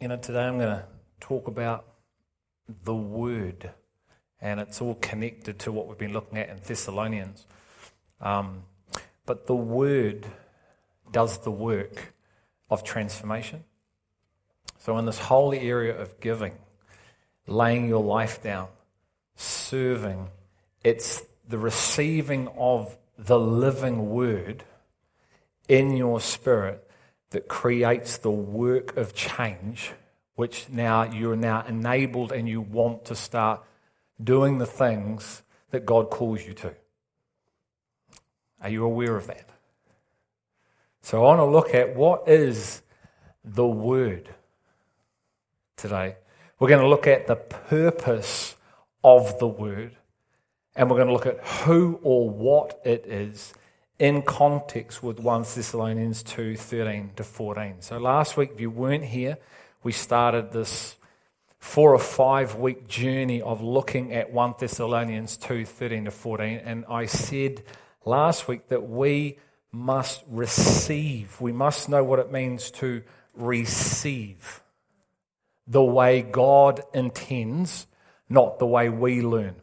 You know, today I'm going to talk about the Word, and it's all connected to what we've been looking at in Thessalonians. Um, but the Word does the work of transformation. So, in this whole area of giving, laying your life down, serving, it's the receiving of the living Word in your spirit that creates the work of change, which now you're now enabled and you want to start doing the things that God calls you to. Are you aware of that? So I want to look at what is the Word today. We're going to look at the purpose of the Word, and we're going to look at who or what it is in context with 1 Thessalonians 2 13 to 14. So last week, if you weren't here, we started this four or five week journey of looking at 1 Thessalonians 2 13 to 14. And I said last week that we must receive, we must know what it means to receive the way God intends, not the way we learn.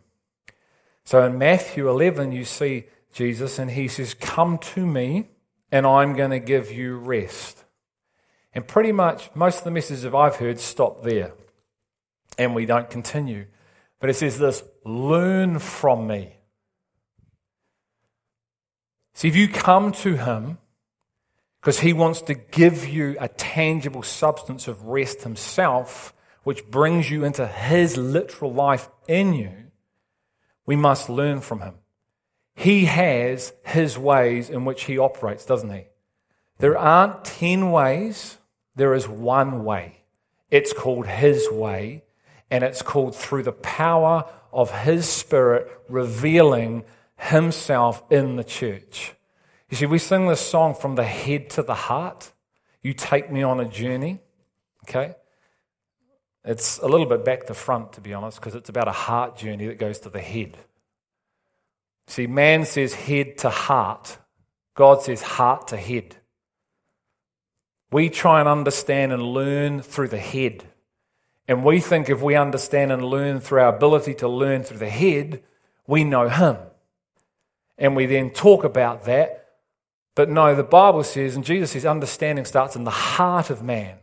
So in Matthew 11, you see Jesus, and he says, Come to me, and I'm going to give you rest. And pretty much most of the messages I've heard stop there, and we don't continue. But it says this learn from me. See, if you come to him, because he wants to give you a tangible substance of rest himself, which brings you into his literal life in you, we must learn from him. He has his ways in which he operates, doesn't he? There aren't 10 ways, there is one way. It's called his way, and it's called through the power of his spirit revealing himself in the church. You see, we sing this song from the head to the heart. You take me on a journey, okay? It's a little bit back to front, to be honest, because it's about a heart journey that goes to the head. See, man says head to heart, God says heart to head. We try and understand and learn through the head. And we think if we understand and learn through our ability to learn through the head, we know Him. And we then talk about that. But no, the Bible says, and Jesus says, understanding starts in the heart of man.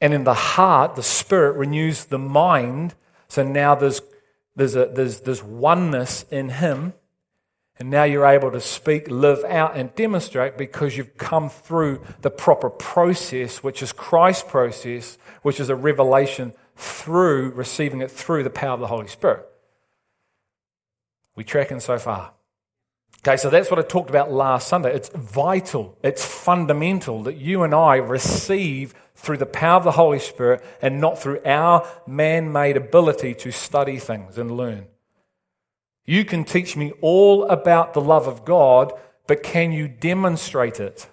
And in the heart, the Spirit renews the mind. So now there's, there's, a, there's, there's oneness in Him. And now you're able to speak, live out, and demonstrate because you've come through the proper process, which is Christ's process, which is a revelation through receiving it through the power of the Holy Spirit. We tracking so far. Okay, so that's what I talked about last Sunday. It's vital, it's fundamental that you and I receive through the power of the Holy Spirit and not through our man made ability to study things and learn. You can teach me all about the love of God, but can you demonstrate it?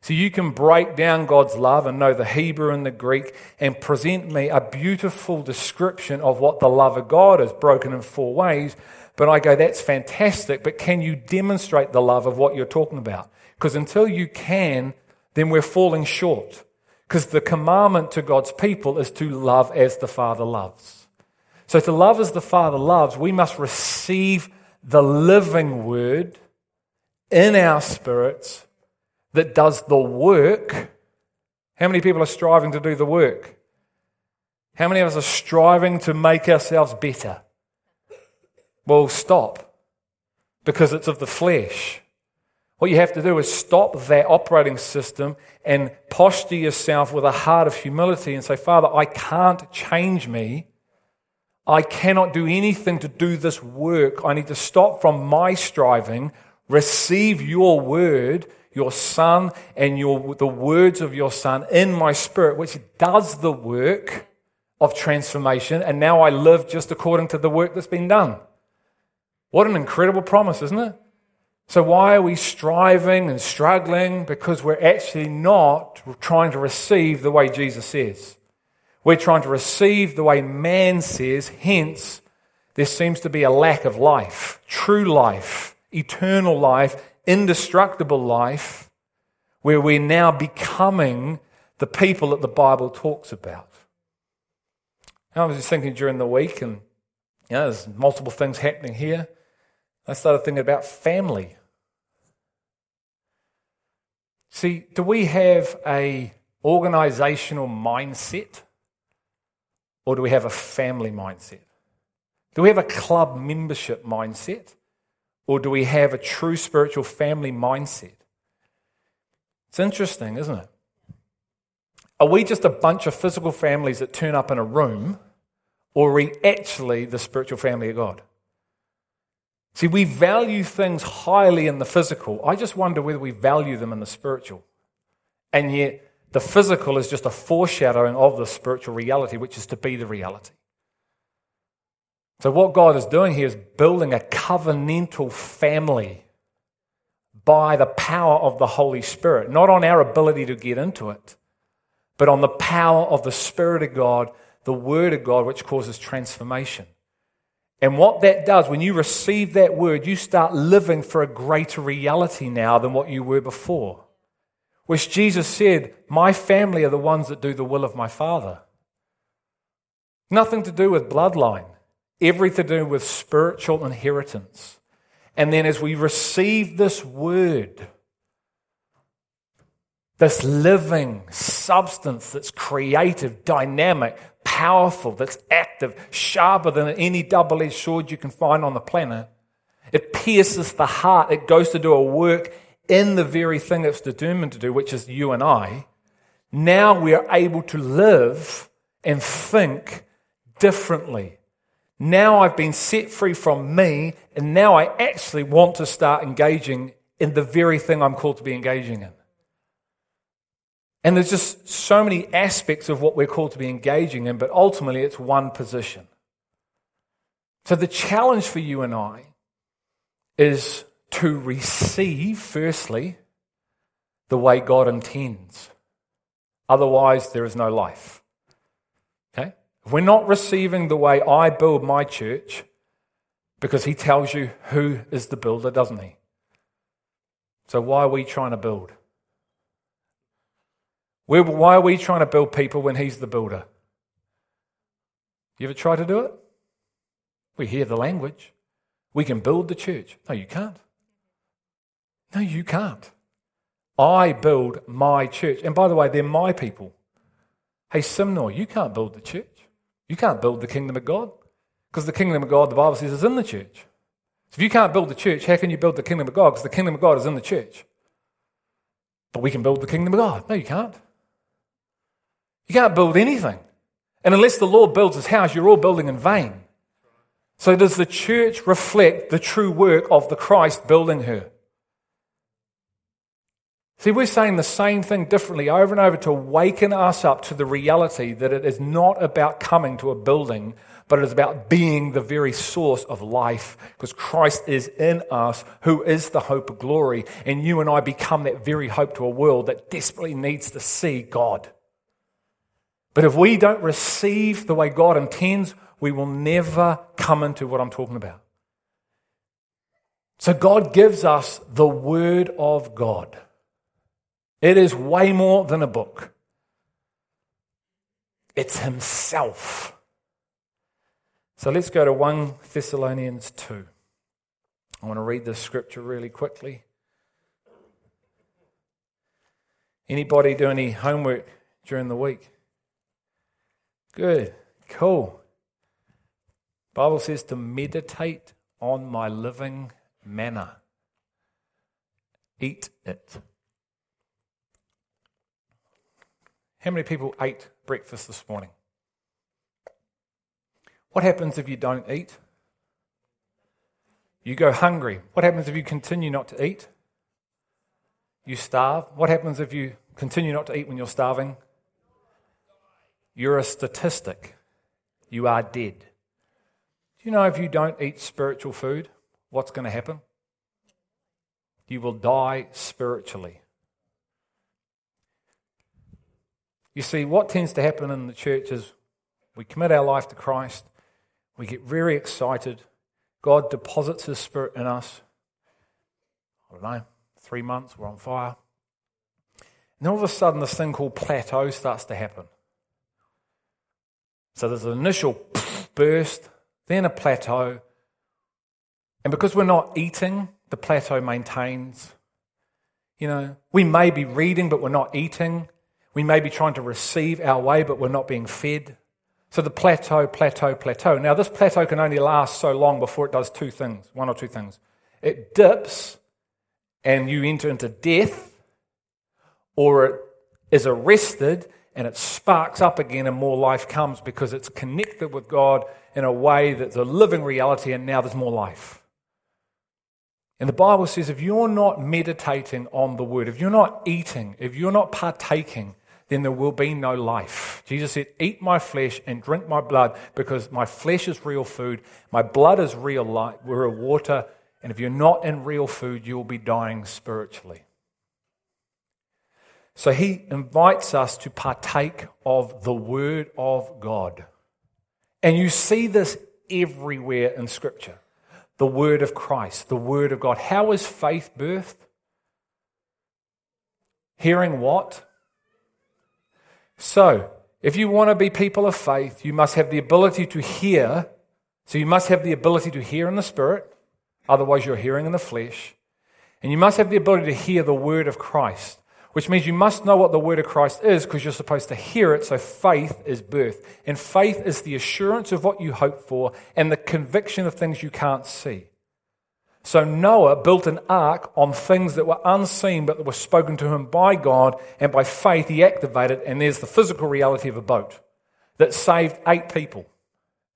So you can break down God's love and know the Hebrew and the Greek and present me a beautiful description of what the love of God is broken in four ways. But I go, that's fantastic, but can you demonstrate the love of what you're talking about? Because until you can, then we're falling short. Because the commandment to God's people is to love as the Father loves. So, to love as the Father loves, we must receive the living word in our spirits that does the work. How many people are striving to do the work? How many of us are striving to make ourselves better? Well, stop because it's of the flesh. What you have to do is stop that operating system and posture yourself with a heart of humility and say, Father, I can't change me I cannot do anything to do this work. I need to stop from my striving, receive your word, your son, and your, the words of your son in my spirit, which does the work of transformation. And now I live just according to the work that's been done. What an incredible promise, isn't it? So, why are we striving and struggling? Because we're actually not trying to receive the way Jesus says. We're trying to receive the way man says, hence, there seems to be a lack of life, true life, eternal life, indestructible life, where we're now becoming the people that the Bible talks about. I was just thinking during the week, and you know, there's multiple things happening here. I started thinking about family. See, do we have a organizational mindset or do we have a family mindset? Do we have a club membership mindset or do we have a true spiritual family mindset? It's interesting, isn't it? Are we just a bunch of physical families that turn up in a room or are we actually the spiritual family of God? See, we value things highly in the physical. I just wonder whether we value them in the spiritual. And yet, the physical is just a foreshadowing of the spiritual reality, which is to be the reality. So, what God is doing here is building a covenantal family by the power of the Holy Spirit, not on our ability to get into it, but on the power of the Spirit of God, the Word of God, which causes transformation. And what that does, when you receive that word, you start living for a greater reality now than what you were before. Which Jesus said, My family are the ones that do the will of my Father. Nothing to do with bloodline, everything to do with spiritual inheritance. And then as we receive this word, this living substance that's creative, dynamic, powerful, that's active, sharper than any double edged sword you can find on the planet. It pierces the heart. It goes to do a work in the very thing it's determined to do, which is you and I. Now we are able to live and think differently. Now I've been set free from me, and now I actually want to start engaging in the very thing I'm called to be engaging in. And there's just so many aspects of what we're called to be engaging in, but ultimately it's one position. So the challenge for you and I is to receive, firstly, the way God intends. Otherwise, there is no life. Okay? If we're not receiving the way I build my church, because he tells you who is the builder, doesn't he? So why are we trying to build? Why are we trying to build people when He's the builder? You ever try to do it? We hear the language. We can build the church. No, you can't. No, you can't. I build my church. And by the way, they're my people. Hey, Simnor, you can't build the church. You can't build the kingdom of God. Because the kingdom of God, the Bible says, is in the church. So if you can't build the church, how can you build the kingdom of God? Because the kingdom of God is in the church. But we can build the kingdom of God. No, you can't. You can't build anything. And unless the Lord builds his house, you're all building in vain. So does the church reflect the true work of the Christ building her? See, we're saying the same thing differently over and over to waken us up to the reality that it is not about coming to a building, but it is about being the very source of life because Christ is in us, who is the hope of glory. And you and I become that very hope to a world that desperately needs to see God. But if we don't receive the way God intends, we will never come into what I'm talking about. So God gives us the Word of God. It is way more than a book, it's Himself. So let's go to 1 Thessalonians 2. I want to read this scripture really quickly. Anybody do any homework during the week? Good. Cool. Bible says to meditate on my living manna. Eat it. How many people ate breakfast this morning? What happens if you don't eat? You go hungry. What happens if you continue not to eat? You starve. What happens if you continue not to eat when you're starving? You're a statistic. You are dead. Do you know if you don't eat spiritual food, what's going to happen? You will die spiritually. You see, what tends to happen in the church is we commit our life to Christ, we get very excited, God deposits His Spirit in us. I don't know, three months, we're on fire. And all of a sudden, this thing called plateau starts to happen. So there's an initial burst, then a plateau. And because we're not eating, the plateau maintains. You know, we may be reading, but we're not eating. We may be trying to receive our way, but we're not being fed. So the plateau, plateau, plateau. Now, this plateau can only last so long before it does two things, one or two things. It dips and you enter into death, or it is arrested and it sparks up again and more life comes because it's connected with God in a way that's a living reality and now there's more life. And the Bible says if you're not meditating on the word, if you're not eating, if you're not partaking, then there will be no life. Jesus said, Eat my flesh and drink my blood because my flesh is real food, my blood is real, light, real water, and if you're not in real food, you will be dying spiritually. So he invites us to partake of the Word of God. And you see this everywhere in Scripture the Word of Christ, the Word of God. How is faith birthed? Hearing what? So, if you want to be people of faith, you must have the ability to hear. So, you must have the ability to hear in the Spirit, otherwise, you're hearing in the flesh. And you must have the ability to hear the Word of Christ which means you must know what the word of Christ is because you're supposed to hear it. So faith is birth. And faith is the assurance of what you hope for and the conviction of things you can't see. So Noah built an ark on things that were unseen but that were spoken to him by God, and by faith he activated, and there's the physical reality of a boat that saved eight people,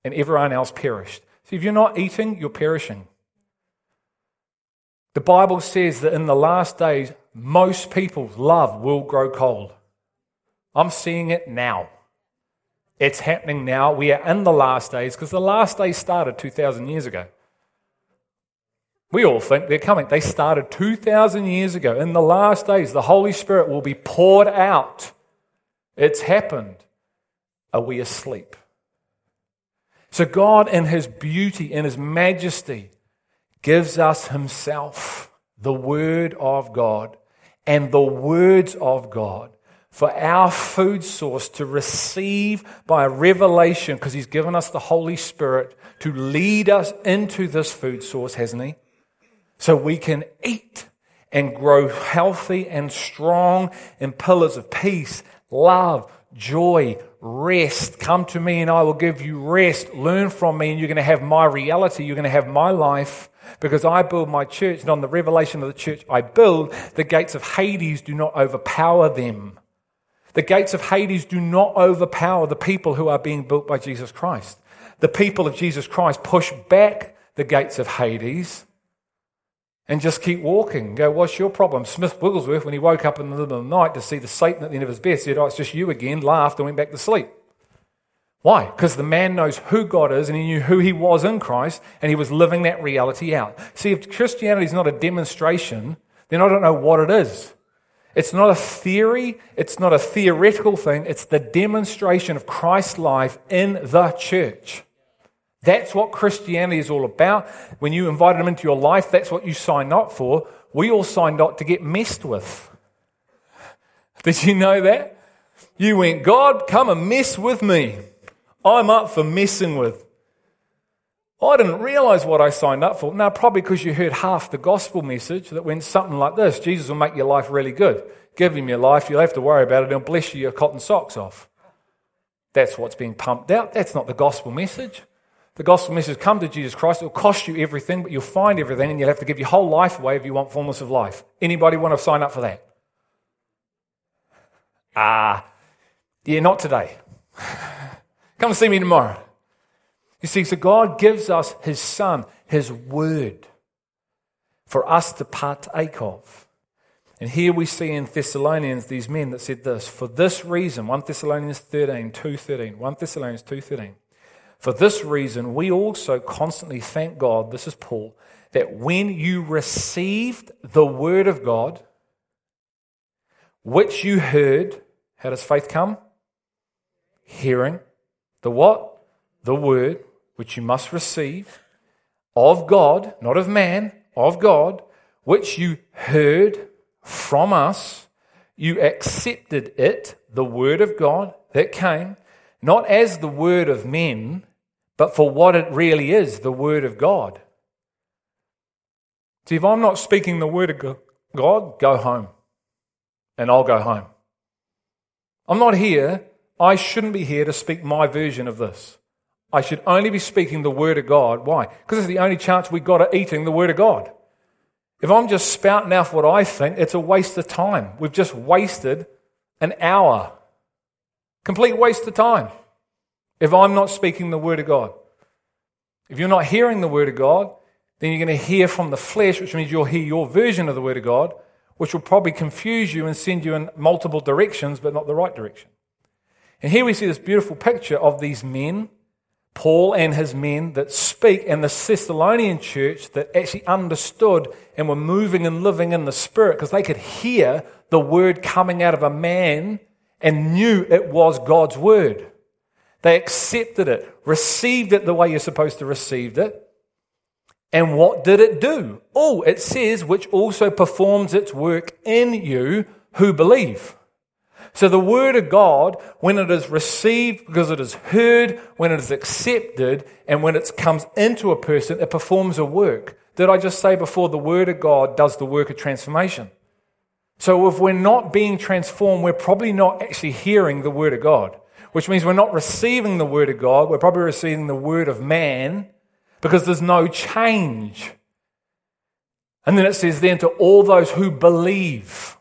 and everyone else perished. So if you're not eating, you're perishing. The Bible says that in the last days, most people's love will grow cold. I'm seeing it now. It's happening now. We are in the last days because the last days started 2,000 years ago. We all think they're coming. They started 2,000 years ago. In the last days, the Holy Spirit will be poured out. It's happened. Are we asleep? So, God, in His beauty, in His majesty, gives us Himself, the Word of God, and the words of God for our food source to receive by revelation, because He's given us the Holy Spirit to lead us into this food source, hasn't He? So we can eat and grow healthy and strong in pillars of peace, love, joy, rest. Come to me and I will give you rest. Learn from me and you're going to have my reality. You're going to have my life because I build my church and on the revelation of the church I build, the gates of Hades do not overpower them. The gates of Hades do not overpower the people who are being built by Jesus Christ. The people of Jesus Christ push back the gates of Hades and just keep walking. Go, what's your problem? Smith Wigglesworth, when he woke up in the middle of the night to see the Satan at the end of his bed, said, Oh, it's just you again, laughed and went back to sleep. Why? Because the man knows who God is and he knew who he was in Christ and he was living that reality out. See, if Christianity is not a demonstration, then I don't know what it is. It's not a theory, it's not a theoretical thing, it's the demonstration of Christ's life in the church. That's what Christianity is all about. When you invited them into your life, that's what you signed up for. We all signed up to get messed with. Did you know that? You went, God, come and mess with me. I'm up for messing with. I didn't realize what I signed up for. Now, probably because you heard half the gospel message that went something like this Jesus will make your life really good. Give him your life, you'll have to worry about it, he'll bless you your cotton socks off. That's what's being pumped out. That's not the gospel message. The gospel message come to Jesus Christ. It'll cost you everything, but you'll find everything, and you'll have to give your whole life away if you want fullness of life. Anybody want to sign up for that? Ah, yeah, not today. Come see me tomorrow. You see, so God gives us His Son, His Word, for us to partake of. And here we see in Thessalonians these men that said this, for this reason, 1 Thessalonians 13, 2.13, 1 Thessalonians 2.13, for this reason, we also constantly thank God, this is Paul, that when you received the word of God, which you heard, how does faith come? Hearing. The what? The word, which you must receive of God, not of man, of God, which you heard from us. you accepted it, the word of God that came, not as the word of men, but for what it really is, the word of God. See, if I'm not speaking the word of God, go home. And I'll go home. I'm not here. I shouldn't be here to speak my version of this. I should only be speaking the word of God. Why? Because it's the only chance we've got at eating the word of God. If I'm just spouting out what I think, it's a waste of time. We've just wasted an hour. Complete waste of time. If I'm not speaking the word of God. If you're not hearing the word of God, then you're going to hear from the flesh, which means you'll hear your version of the word of God, which will probably confuse you and send you in multiple directions, but not the right direction. And here we see this beautiful picture of these men Paul and his men that speak, and the Thessalonian church that actually understood and were moving and living in the Spirit because they could hear the word coming out of a man and knew it was God's word. They accepted it, received it the way you're supposed to receive it. And what did it do? Oh, it says, which also performs its work in you who believe. So the word of God, when it is received, because it is heard, when it is accepted, and when it comes into a person, it performs a work. Did I just say before the word of God does the work of transformation? So if we're not being transformed, we're probably not actually hearing the word of God, which means we're not receiving the word of God. We're probably receiving the word of man because there's no change. And then it says, then to all those who believe.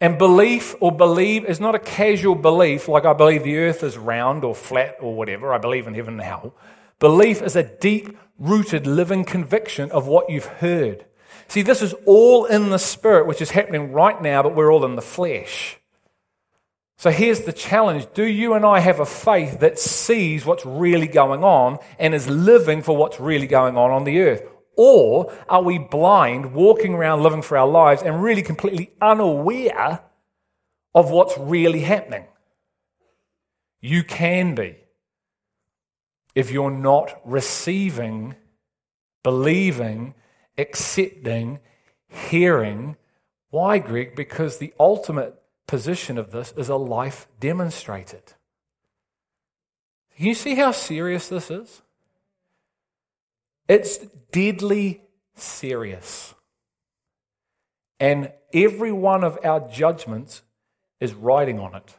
And belief or believe is not a casual belief like I believe the earth is round or flat or whatever. I believe in heaven and hell. Belief is a deep rooted living conviction of what you've heard. See, this is all in the spirit, which is happening right now, but we're all in the flesh. So here's the challenge. Do you and I have a faith that sees what's really going on and is living for what's really going on on the earth? Or are we blind, walking around living for our lives and really completely unaware of what's really happening? You can be if you're not receiving, believing, accepting, hearing. Why, Greg? Because the ultimate position of this is a life demonstrated. Can you see how serious this is? It's deadly serious. And every one of our judgments is riding on it.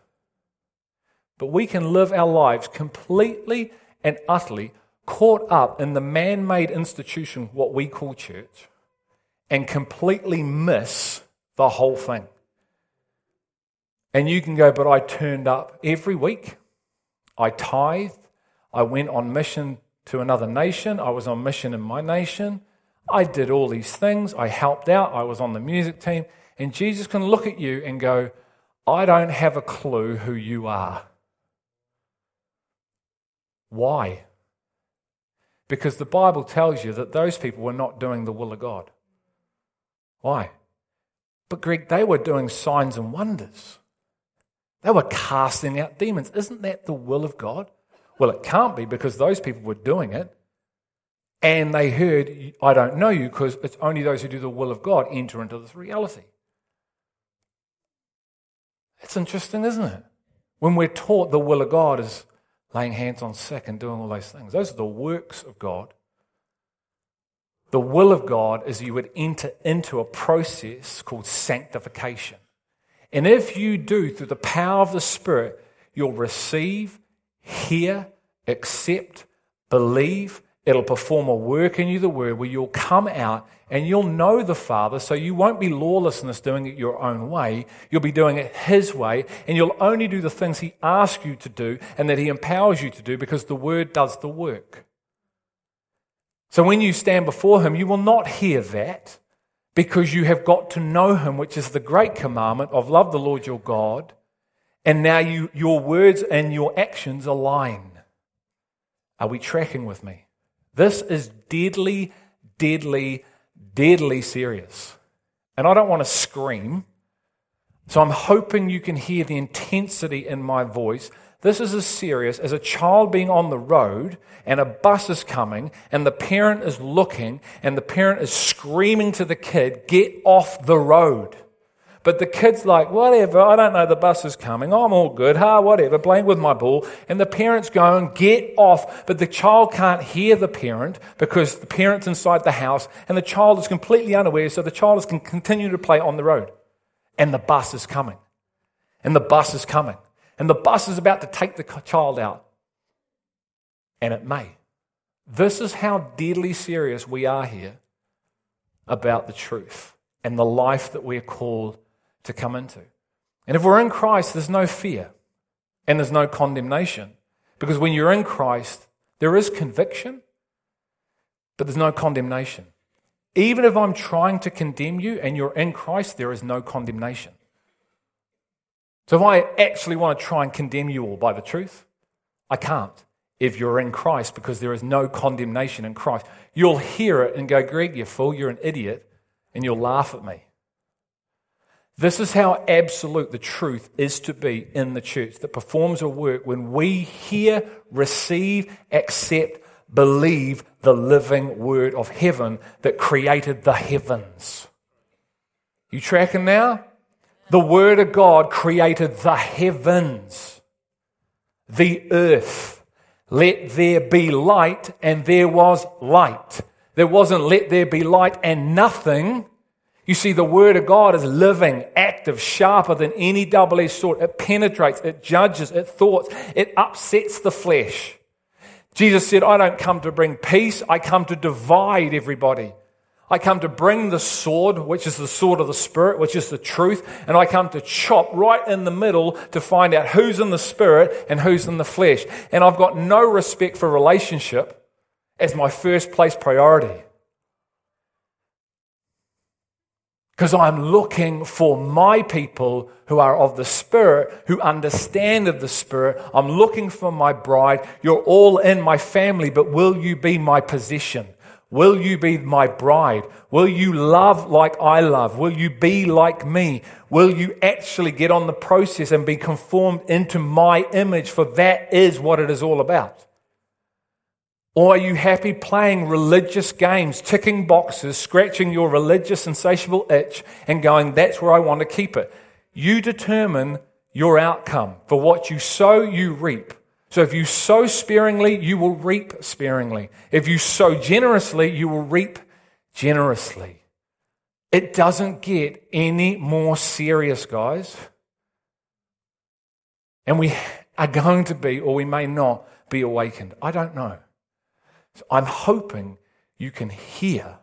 But we can live our lives completely and utterly caught up in the man made institution, what we call church, and completely miss the whole thing. And you can go, but I turned up every week. I tithed. I went on mission to another nation. I was on mission in my nation. I did all these things. I helped out. I was on the music team. And Jesus can look at you and go, I don't have a clue who you are. Why? Because the Bible tells you that those people were not doing the will of God. Why? But, Greg, they were doing signs and wonders. They were casting out demons. Isn't that the will of God? Well, it can't be because those people were doing it and they heard, I don't know you, because it's only those who do the will of God enter into this reality. It's interesting, isn't it? When we're taught the will of God is laying hands on sick and doing all those things, those are the works of God. The will of God is you would enter into a process called sanctification. And if you do, through the power of the Spirit, you'll receive, hear, accept, believe. It'll perform a work in you, the word, where you'll come out and you'll know the Father, so you won't be lawlessness doing it your own way. You'll be doing it His way, and you'll only do the things He asks you to do and that He empowers you to do because the word does the work. So when you stand before Him, you will not hear that because you have got to know Him, which is the great commandment of love the Lord your God, and now you, your words and your actions align. Are we tracking with me? This is deadly, deadly, deadly serious. And I don't want to scream. So I'm hoping you can hear the intensity in my voice. This is as serious as a child being on the road and a bus is coming and the parent is looking and the parent is screaming to the kid, get off the road. But the kid's like, whatever, I don't know, the bus is coming, I'm all good, ha, whatever, playing with my ball. And the parent's going, get off. But the child can't hear the parent because the parent's inside the house and the child is completely unaware, so the child is can continue to play on the road. And the bus is coming. And the bus is coming. And the bus is about to take the child out. And it may. This is how deadly serious we are here about the truth and the life that we're called to come into. And if we're in Christ, there's no fear and there's no condemnation. Because when you're in Christ, there is conviction, but there's no condemnation. Even if I'm trying to condemn you and you're in Christ, there is no condemnation. So if I actually want to try and condemn you all by the truth, I can't if you're in Christ because there is no condemnation in Christ. You'll hear it and go, Greg, you fool, you're an idiot, and you'll laugh at me. This is how absolute the truth is to be in the church that performs a work when we hear, receive, accept, believe the living word of heaven that created the heavens. You tracking now? The word of God created the heavens, the earth. Let there be light, and there was light. There wasn't let there be light and nothing. You see, the Word of God is living, active, sharper than any double edged sword. It penetrates, it judges, it thoughts, it upsets the flesh. Jesus said, I don't come to bring peace, I come to divide everybody. I come to bring the sword, which is the sword of the Spirit, which is the truth, and I come to chop right in the middle to find out who's in the Spirit and who's in the flesh. And I've got no respect for relationship as my first place priority. Because I'm looking for my people who are of the Spirit, who understand of the Spirit. I'm looking for my bride. You're all in my family, but will you be my possession? Will you be my bride? Will you love like I love? Will you be like me? Will you actually get on the process and be conformed into my image? For that is what it is all about. Or are you happy playing religious games, ticking boxes, scratching your religious insatiable itch, and going, that's where I want to keep it? You determine your outcome. For what you sow, you reap. So if you sow sparingly, you will reap sparingly. If you sow generously, you will reap generously. It doesn't get any more serious, guys. And we are going to be, or we may not, be awakened. I don't know. So I'm hoping you can hear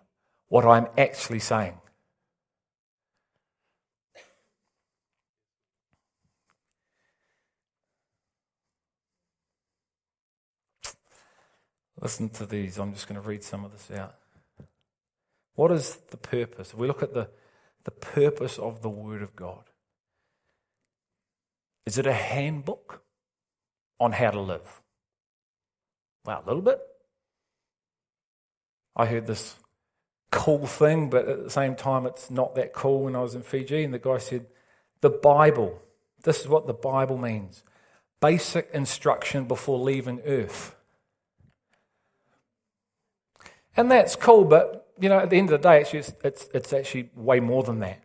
what I'm actually saying. Listen to these. I'm just going to read some of this out. What is the purpose? If we look at the, the purpose of the Word of God, is it a handbook on how to live? Well, a little bit. I heard this cool thing, but at the same time, it's not that cool when I was in Fiji. And the guy said, The Bible, this is what the Bible means basic instruction before leaving earth. And that's cool, but you know, at the end of the day, it's, just, it's, it's actually way more than that.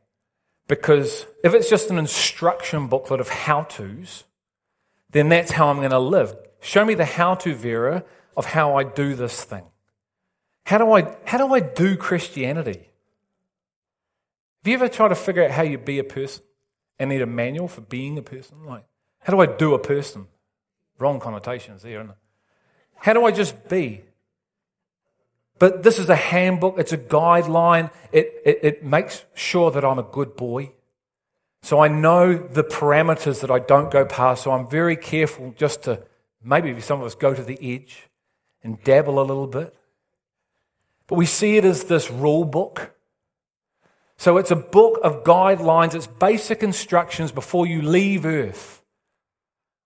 Because if it's just an instruction booklet of how to's, then that's how I'm going to live. Show me the how to, Vera, of how I do this thing. How do I, how do, I do Christianity? Have you ever tried to figure out how you be a person and need a manual for being a person? Like, how do I do a person? Wrong connotations there, isn't it? How do I just be? But this is a handbook, it's a guideline. It, it, it makes sure that I'm a good boy. So I know the parameters that I don't go past. So I'm very careful just to maybe some of us go to the edge and dabble a little bit. But we see it as this rule book. So it's a book of guidelines, it's basic instructions before you leave earth.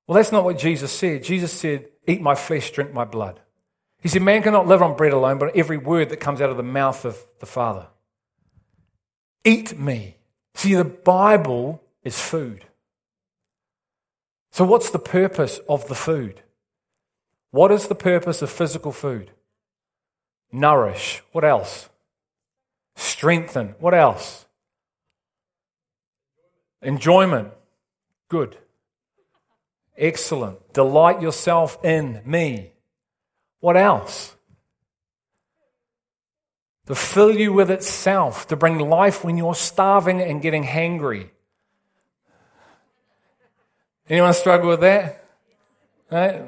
Well, that's not what Jesus said. Jesus said, Eat my flesh, drink my blood. He said, Man cannot live on bread alone, but every word that comes out of the mouth of the Father. Eat me. See, the Bible is food. So, what's the purpose of the food? What is the purpose of physical food? Nourish. What else? Strengthen. What else? Enjoyment. Good. Excellent. Delight yourself in me. What else? To fill you with itself, to bring life when you're starving and getting hangry. Anyone struggle with that?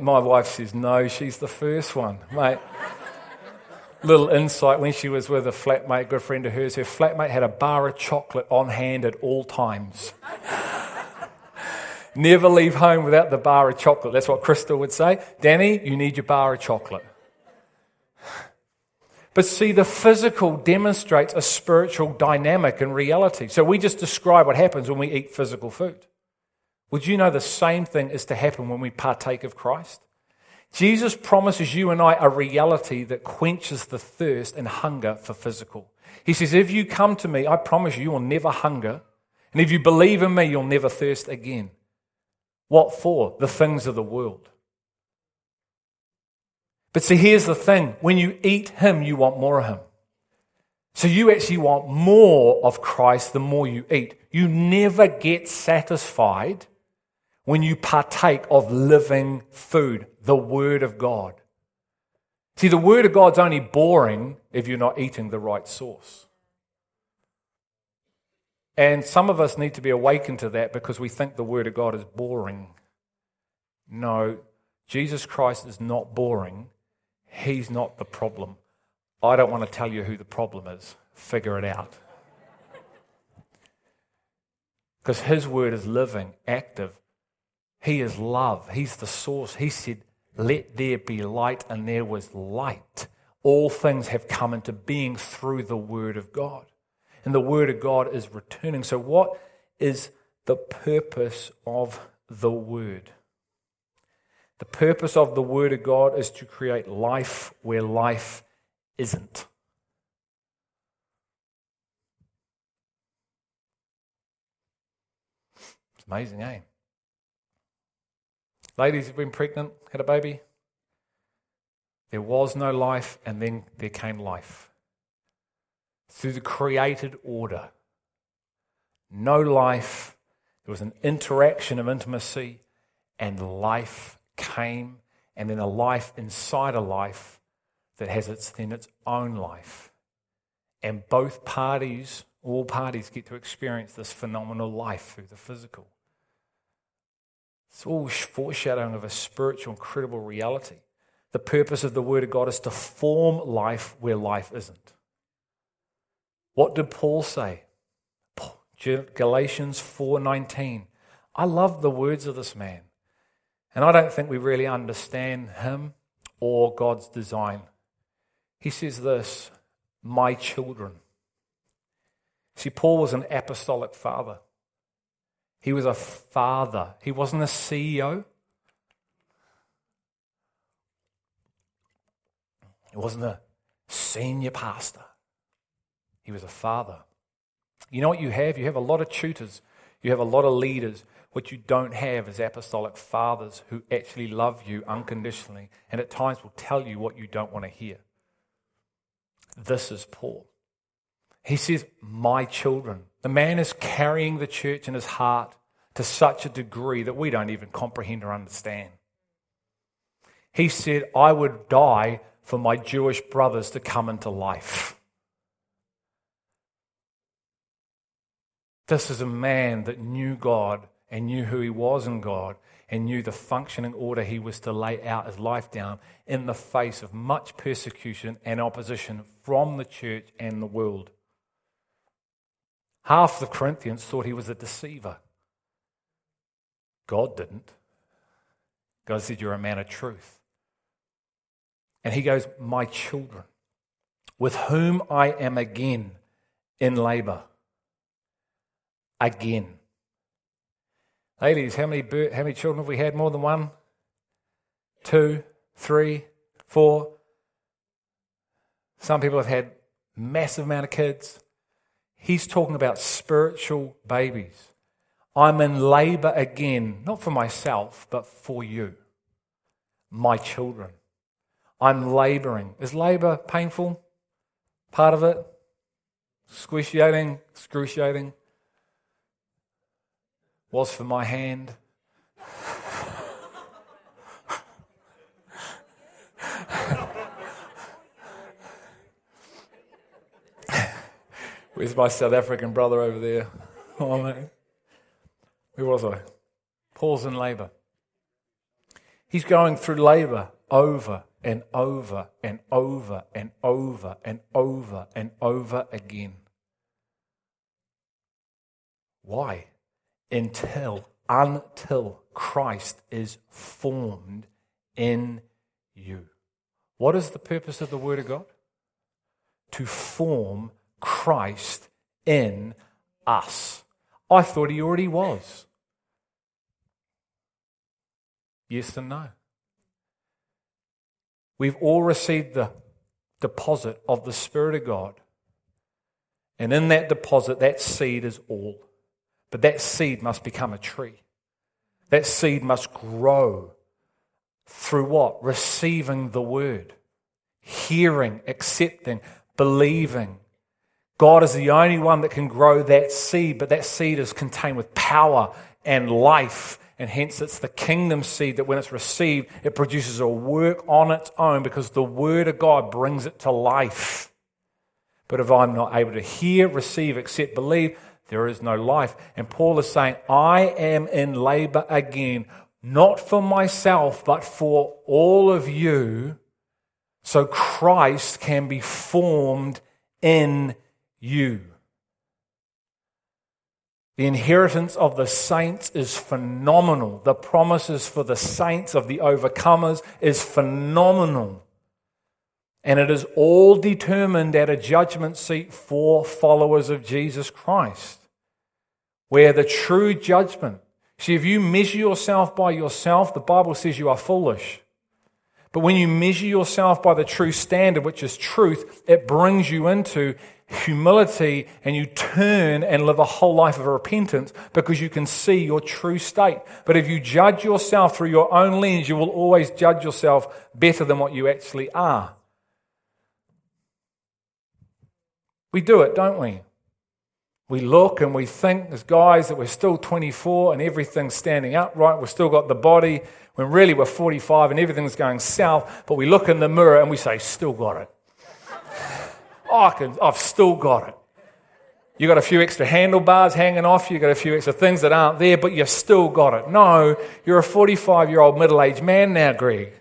My wife says no, she's the first one, mate. Little insight when she was with a flatmate, good friend of hers, her flatmate had a bar of chocolate on hand at all times. Never leave home without the bar of chocolate. That's what Crystal would say. Danny, you need your bar of chocolate. But see, the physical demonstrates a spiritual dynamic and reality. So we just describe what happens when we eat physical food. Would you know the same thing is to happen when we partake of Christ? Jesus promises you and I a reality that quenches the thirst and hunger for physical. He says, If you come to me, I promise you, you will never hunger. And if you believe in me, you'll never thirst again. What for? The things of the world. But see, here's the thing when you eat Him, you want more of Him. So you actually want more of Christ the more you eat. You never get satisfied when you partake of living food, the Word of God. See, the Word of God's only boring if you're not eating the right source. And some of us need to be awakened to that because we think the Word of God is boring. No, Jesus Christ is not boring. He's not the problem. I don't want to tell you who the problem is. Figure it out. Because His Word is living, active, he is love. He's the source. He said, Let there be light, and there was light. All things have come into being through the Word of God. And the Word of God is returning. So, what is the purpose of the Word? The purpose of the Word of God is to create life where life isn't. It's amazing, eh? Ladies who've been pregnant, had a baby. There was no life, and then there came life. Through the created order. No life. There was an interaction of intimacy, and life came, and then a life inside a life that has its, then its own life. And both parties, all parties, get to experience this phenomenal life through the physical. It's all foreshadowing of a spiritual, incredible reality. The purpose of the Word of God is to form life where life isn't. What did Paul say? Galatians 4:19. I love the words of this man. And I don't think we really understand him or God's design. He says this, my children. See, Paul was an apostolic father. He was a father. He wasn't a CEO. He wasn't a senior pastor. He was a father. You know what you have? You have a lot of tutors. You have a lot of leaders. What you don't have is apostolic fathers who actually love you unconditionally and at times will tell you what you don't want to hear. This is Paul. He says, My children. The man is carrying the church in his heart to such a degree that we don't even comprehend or understand. He said, I would die for my Jewish brothers to come into life. This is a man that knew God and knew who he was in God and knew the functioning order he was to lay out his life down in the face of much persecution and opposition from the church and the world. Half the Corinthians thought he was a deceiver. God didn't. God said, You're a man of truth. And he goes, My children, with whom I am again in labor. Again. Ladies, how many, how many children have we had? More than one? Two, three, four? Some people have had massive amount of kids. He's talking about spiritual babies. I'm in labor again, not for myself, but for you, my children. I'm laboring. Is labor painful? Part of it? Excruciating? Excruciating? Was for my hand. Where's my South African brother over there? Oh, man. Where was I? Paul's in labor. He's going through labor over and over and over and over and over and over again. Why? Until, until Christ is formed in you. What is the purpose of the Word of God? To form Christ in us. I thought He already was. Yes and no. We've all received the deposit of the Spirit of God. And in that deposit, that seed is all. But that seed must become a tree. That seed must grow through what? Receiving the word, hearing, accepting, believing. God is the only one that can grow that seed, but that seed is contained with power and life and hence it's the kingdom seed that when it's received, it produces a work on its own because the word of God brings it to life. But if I'm not able to hear, receive, accept, believe, there is no life. And Paul is saying, I am in labor again, not for myself, but for all of you, so Christ can be formed in you. The inheritance of the saints is phenomenal. The promises for the saints of the overcomers is phenomenal. And it is all determined at a judgment seat for followers of Jesus Christ, where the true judgment. See, if you measure yourself by yourself, the Bible says you are foolish. But when you measure yourself by the true standard, which is truth, it brings you into humility and you turn and live a whole life of repentance because you can see your true state. But if you judge yourself through your own lens, you will always judge yourself better than what you actually are. We do it, don't we? We look and we think as guys that we're still 24 and everything's standing upright. We've still got the body when really we're 45 and everything's going south. But we look in the mirror and we say, still got it. Oh, I can, I've still got it. You got a few extra handlebars hanging off, you got a few extra things that aren't there, but you've still got it. No, you're a 45 year old middle aged man now, Greg.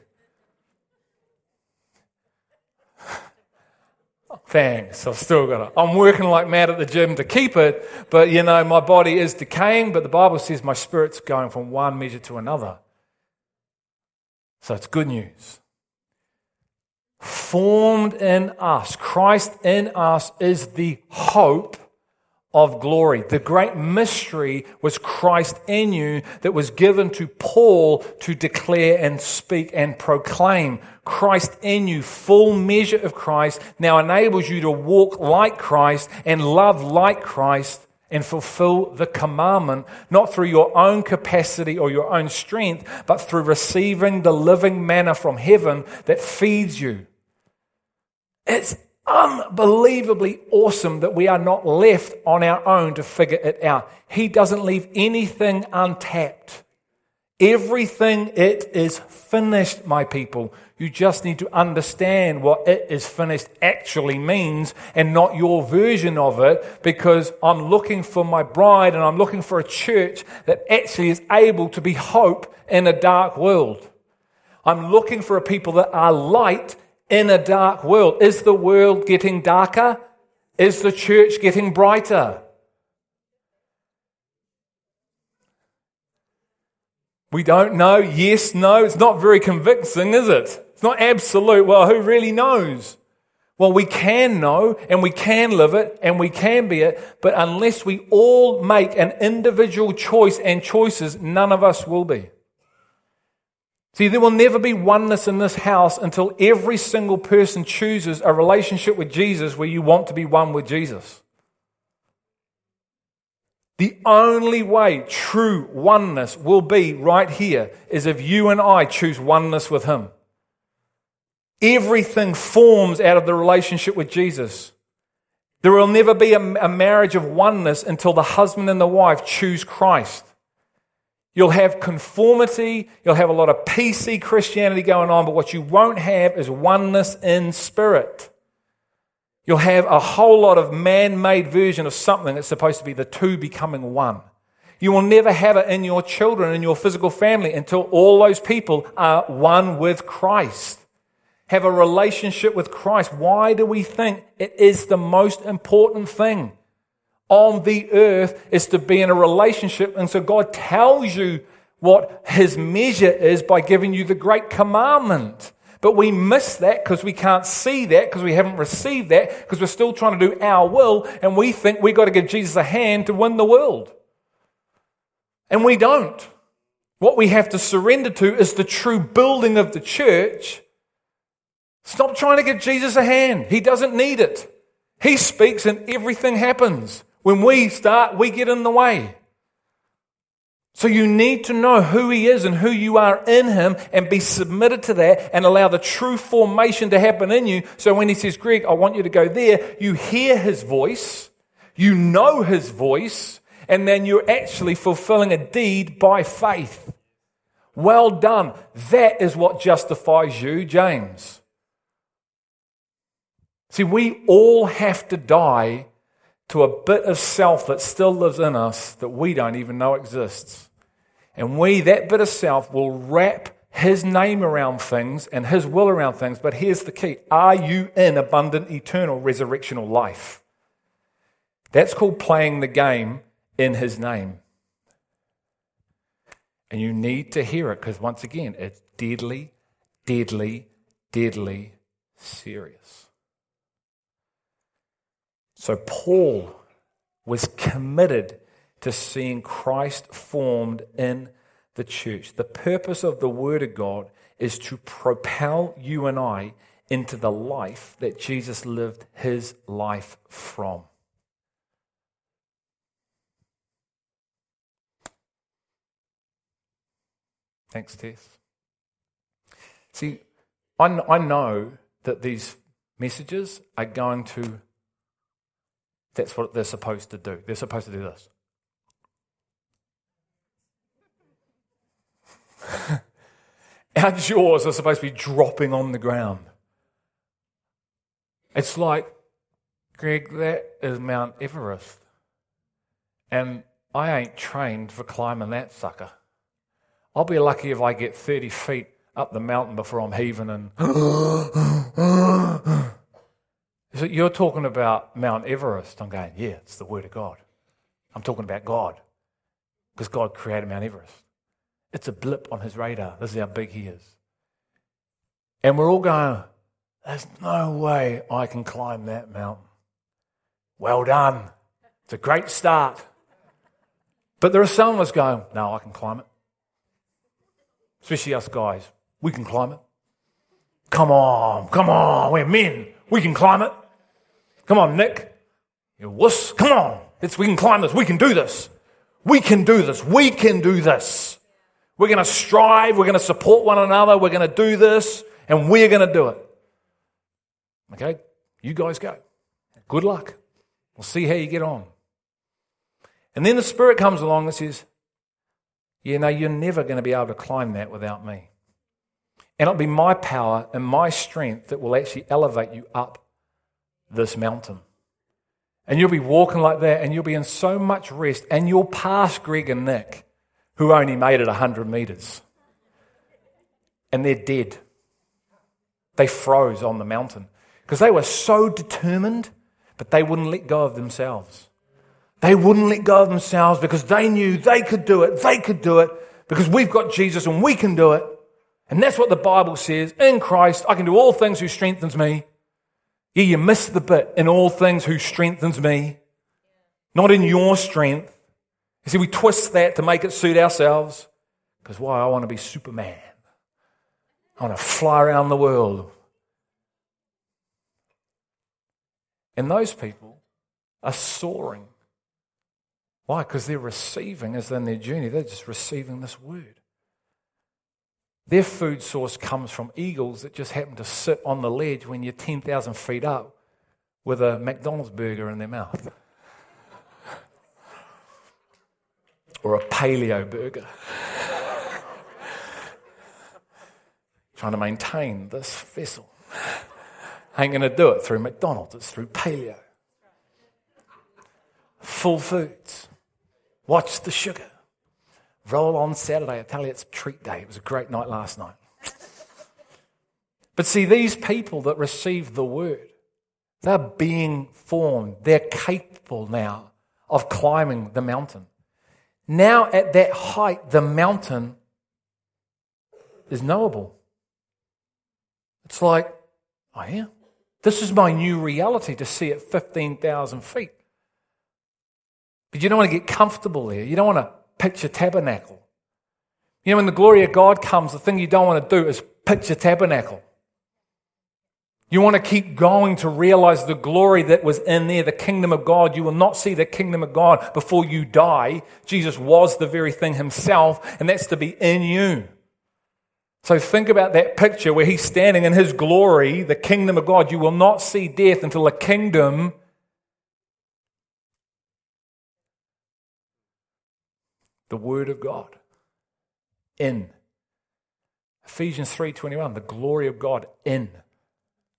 Thanks, I've still got it. I'm working like mad at the gym to keep it, but you know, my body is decaying, but the Bible says my spirit's going from one measure to another. So it's good news formed in us. Christ in us is the hope of glory. The great mystery was Christ in you that was given to Paul to declare and speak and proclaim. Christ in you, full measure of Christ, now enables you to walk like Christ and love like Christ and fulfill the commandment, not through your own capacity or your own strength, but through receiving the living manna from heaven that feeds you. It's unbelievably awesome that we are not left on our own to figure it out. He doesn't leave anything untapped. Everything it is finished, my people. You just need to understand what it is finished actually means and not your version of it because I'm looking for my bride and I'm looking for a church that actually is able to be hope in a dark world. I'm looking for a people that are light in a dark world. Is the world getting darker? Is the church getting brighter? We don't know. Yes, no. It's not very convincing, is it? It's not absolute. Well, who really knows? Well, we can know and we can live it and we can be it, but unless we all make an individual choice and choices, none of us will be. See, there will never be oneness in this house until every single person chooses a relationship with Jesus where you want to be one with Jesus. The only way true oneness will be right here is if you and I choose oneness with Him. Everything forms out of the relationship with Jesus. There will never be a, marriage of oneness until the husband and the wife choose Christ. You'll have conformity, you'll have a lot of PC Christianity going on, but what you won't have is oneness in spirit. You'll have a whole lot of man made version of something that's supposed to be the two becoming one. You will never have it in your children, in your physical family, until all those people are one with Christ. Have a relationship with Christ. Why do we think it is the most important thing on the earth is to be in a relationship? And so God tells you what his measure is by giving you the great commandment. But we miss that because we can't see that because we haven't received that because we're still trying to do our will and we think we've got to give Jesus a hand to win the world. And we don't. What we have to surrender to is the true building of the church. Stop trying to give Jesus a hand. He doesn't need it. He speaks and everything happens. When we start, we get in the way. So you need to know who He is and who you are in Him and be submitted to that and allow the true formation to happen in you. So when He says, Greg, I want you to go there, you hear His voice, you know His voice, and then you're actually fulfilling a deed by faith. Well done. That is what justifies you, James. See, we all have to die to a bit of self that still lives in us that we don't even know exists. And we, that bit of self, will wrap his name around things and his will around things. But here's the key Are you in abundant, eternal, resurrectional life? That's called playing the game in his name. And you need to hear it because, once again, it's deadly, deadly, deadly serious. So, Paul was committed to seeing Christ formed in the church. The purpose of the Word of God is to propel you and I into the life that Jesus lived his life from. Thanks, Tess. See, I, know that these messages are going to, that's what they're supposed to do. They're supposed to do this. Our jaws are supposed to be dropping on the ground. It's like, Greg, that is Mount Everest. And I ain't trained for climbing that sucker. I'll be lucky if I get 30 feet up the mountain before I'm heaving and. so you're talking about Mount Everest. I'm going, yeah, it's the Word of God. I'm talking about God because God created Mount Everest. It's a blip on his radar. This is how big he is. And we're all going, there's no way I can climb that mountain. Well done. It's a great start. But there are some of us going, no, I can climb it especially us guys. We can climb it. Come on, come on, we're men. We can climb it. Come on, Nick. You wuss. Come on. It's, we can climb this. We can do this. We can do this. We can do this. We're going to strive. We're going to support one another. We're going to do this and we're going to do it. Okay? You guys go. Good luck. We'll see how you get on. And then the Spirit comes along and says, you know, you're never going to be able to climb that without me. And it'll be my power and my strength that will actually elevate you up this mountain. And you'll be walking like that and you'll be in so much rest and you'll pass Greg and Nick, who only made it 100 meters. And they're dead. They froze on the mountain because they were so determined, but they wouldn't let go of themselves. They wouldn't let go of themselves because they knew they could do it. They could do it because we've got Jesus and we can do it. And that's what the Bible says. In Christ, I can do all things who strengthens me. Yeah, you miss the bit. In all things who strengthens me. Not in your strength. You see, we twist that to make it suit ourselves. Because why? I want to be Superman. I want to fly around the world. And those people are soaring why? Because they're receiving, as in their journey, they're just receiving this word. Their food source comes from eagles that just happen to sit on the ledge when you're 10,000 feet up with a McDonald's burger in their mouth. or a paleo burger. Trying to maintain this vessel. Ain't going to do it through McDonald's, it's through paleo. Full foods. Watch the sugar. Roll on Saturday. I tell you, it's treat day. It was a great night last night. But see, these people that receive the word, they're being formed. They're capable now of climbing the mountain. Now, at that height, the mountain is knowable. It's like, oh yeah, this is my new reality to see at 15,000 feet. But you don't want to get comfortable there. You don't want to picture tabernacle. You know, when the glory of God comes, the thing you don't want to do is picture tabernacle. You want to keep going to realize the glory that was in there, the kingdom of God. You will not see the kingdom of God before you die. Jesus was the very thing himself, and that's to be in you. So think about that picture where he's standing in his glory, the kingdom of God. You will not see death until the kingdom the word of God in Ephesians 3:21 the glory of God in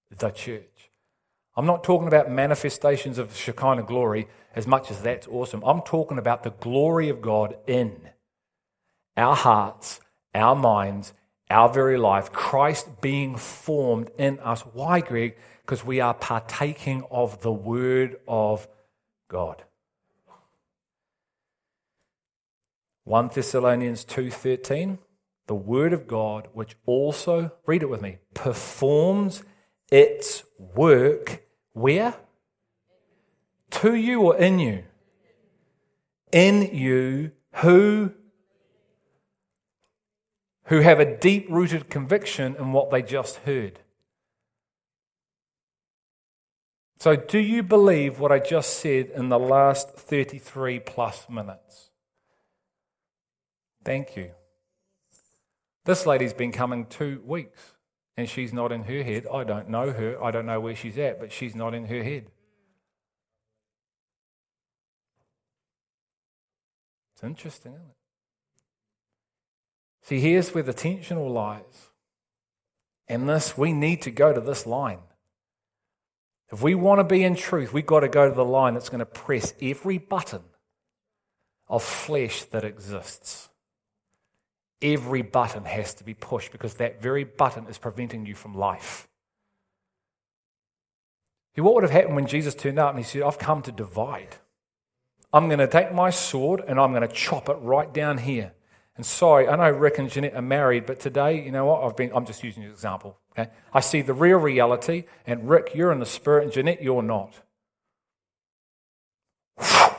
the church. I'm not talking about manifestations of Shekinah glory as much as that's awesome. I'm talking about the glory of God in our hearts, our minds, our very life, Christ being formed in us. Why, Greg? Because we are partaking of the Word of God. 1 Thessalonians 2:13 the word of God which also read it with me performs its work where? To you or in you? In you who who have a deep rooted conviction in what they just heard. So, do you believe what I just said in the last 33 plus minutes? Thank you. This lady's been coming two weeks and she's not in her head. I don't know her. I don't know where she's at, but she's not in her head. It's interesting, isn't it? See, here's where the tension all lies. And this, we need to go to this line. If we want to be in truth, we've got to go to the line that's going to press every button of flesh that exists. Every button has to be pushed because that very button is preventing you from life. See, what would have happened when Jesus turned up and he said, I've come to divide? I'm going to take my sword and I'm going to chop it right down here. And sorry, I know Rick and Jeanette are married, but today, you know what? I've been, I'm just using an example. Okay? I see the real reality, and Rick, you're in the spirit, and Jeanette, you're not.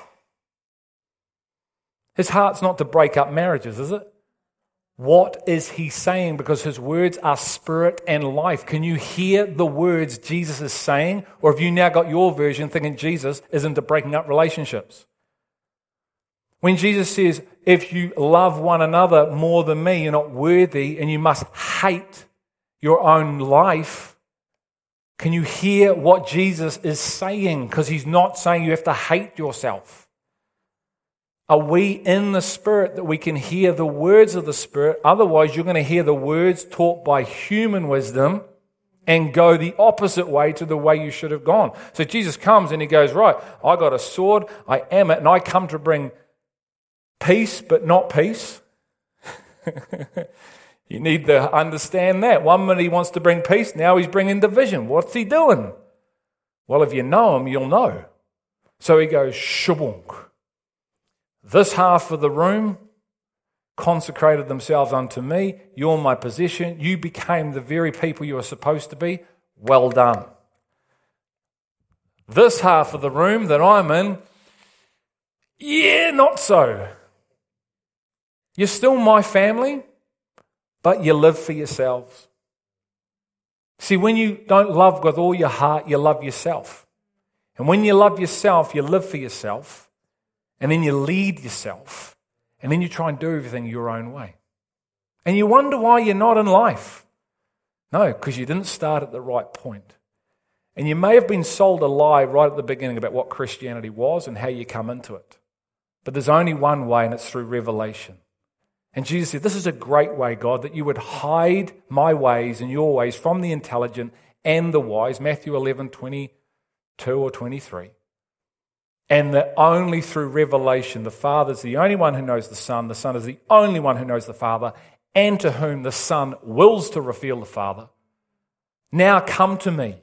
His heart's not to break up marriages, is it? What is he saying? Because his words are spirit and life. Can you hear the words Jesus is saying? Or have you now got your version thinking Jesus is into breaking up relationships? When Jesus says, if you love one another more than me, you're not worthy and you must hate your own life, can you hear what Jesus is saying? Because he's not saying you have to hate yourself. Are we in the Spirit that we can hear the words of the Spirit? Otherwise, you're going to hear the words taught by human wisdom and go the opposite way to the way you should have gone. So Jesus comes and he goes, Right, I got a sword, I am it, and I come to bring peace, but not peace. you need to understand that. One minute he wants to bring peace, now he's bringing division. What's he doing? Well, if you know him, you'll know. So he goes, Shabunk. This half of the room consecrated themselves unto me. You're my possession. You became the very people you were supposed to be. Well done. This half of the room that I'm in, yeah, not so. You're still my family, but you live for yourselves. See, when you don't love with all your heart, you love yourself. And when you love yourself, you live for yourself. And then you lead yourself. And then you try and do everything your own way. And you wonder why you're not in life. No, because you didn't start at the right point. And you may have been sold a lie right at the beginning about what Christianity was and how you come into it. But there's only one way, and it's through revelation. And Jesus said, This is a great way, God, that you would hide my ways and your ways from the intelligent and the wise. Matthew 11, 22 or 23. And that only through revelation, the Father is the only one who knows the Son, the Son is the only one who knows the Father, and to whom the Son wills to reveal the Father. Now come to me.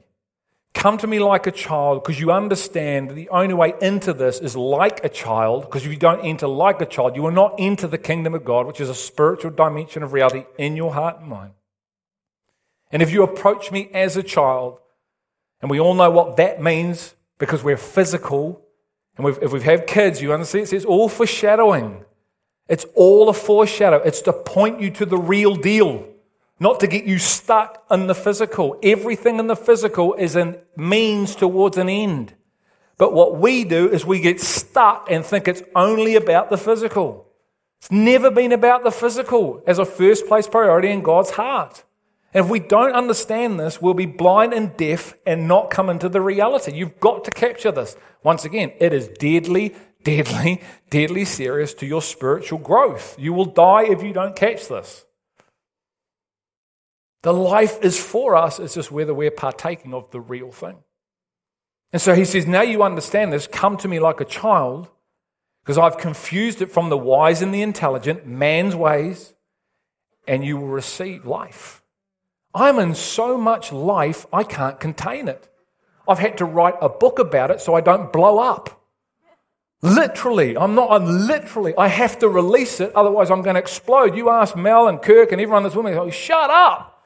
Come to me like a child because you understand the only way into this is like a child. Because if you don't enter like a child, you will not enter the kingdom of God, which is a spiritual dimension of reality in your heart and mind. And if you approach me as a child, and we all know what that means because we're physical, and we've, if we've had kids, you understand it's all foreshadowing. It's all a foreshadow. It's to point you to the real deal not to get you stuck in the physical. Everything in the physical is a means towards an end. But what we do is we get stuck and think it's only about the physical. It's never been about the physical as a first place priority in God's heart. And if we don't understand this, we'll be blind and deaf and not come into the reality. You've got to capture this. Once again, it is deadly, deadly, deadly serious to your spiritual growth. You will die if you don't catch this. The life is for us, it's just whether we're partaking of the real thing. And so he says, Now you understand this, come to me like a child, because I've confused it from the wise and the intelligent, man's ways, and you will receive life. I'm in so much life, I can't contain it. I've had to write a book about it so I don't blow up. Literally, I'm not, I'm literally, I have to release it, otherwise I'm going to explode. You ask Mel and Kirk and everyone that's with me, oh, shut up.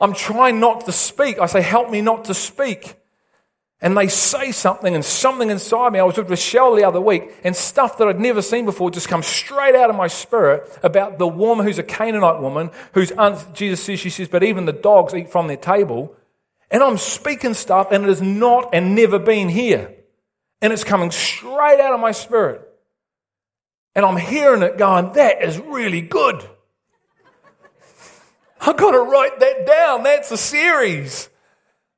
I'm trying not to speak. I say, help me not to speak. And they say something, and something inside me. I was with Rochelle the other week, and stuff that I'd never seen before just comes straight out of my spirit about the woman who's a Canaanite woman, who's, un- Jesus says, she says, but even the dogs eat from their table. And I'm speaking stuff, and it is not and never been here. And it's coming straight out of my spirit. And I'm hearing it going, that is really good. I've got to write that down. That's a series.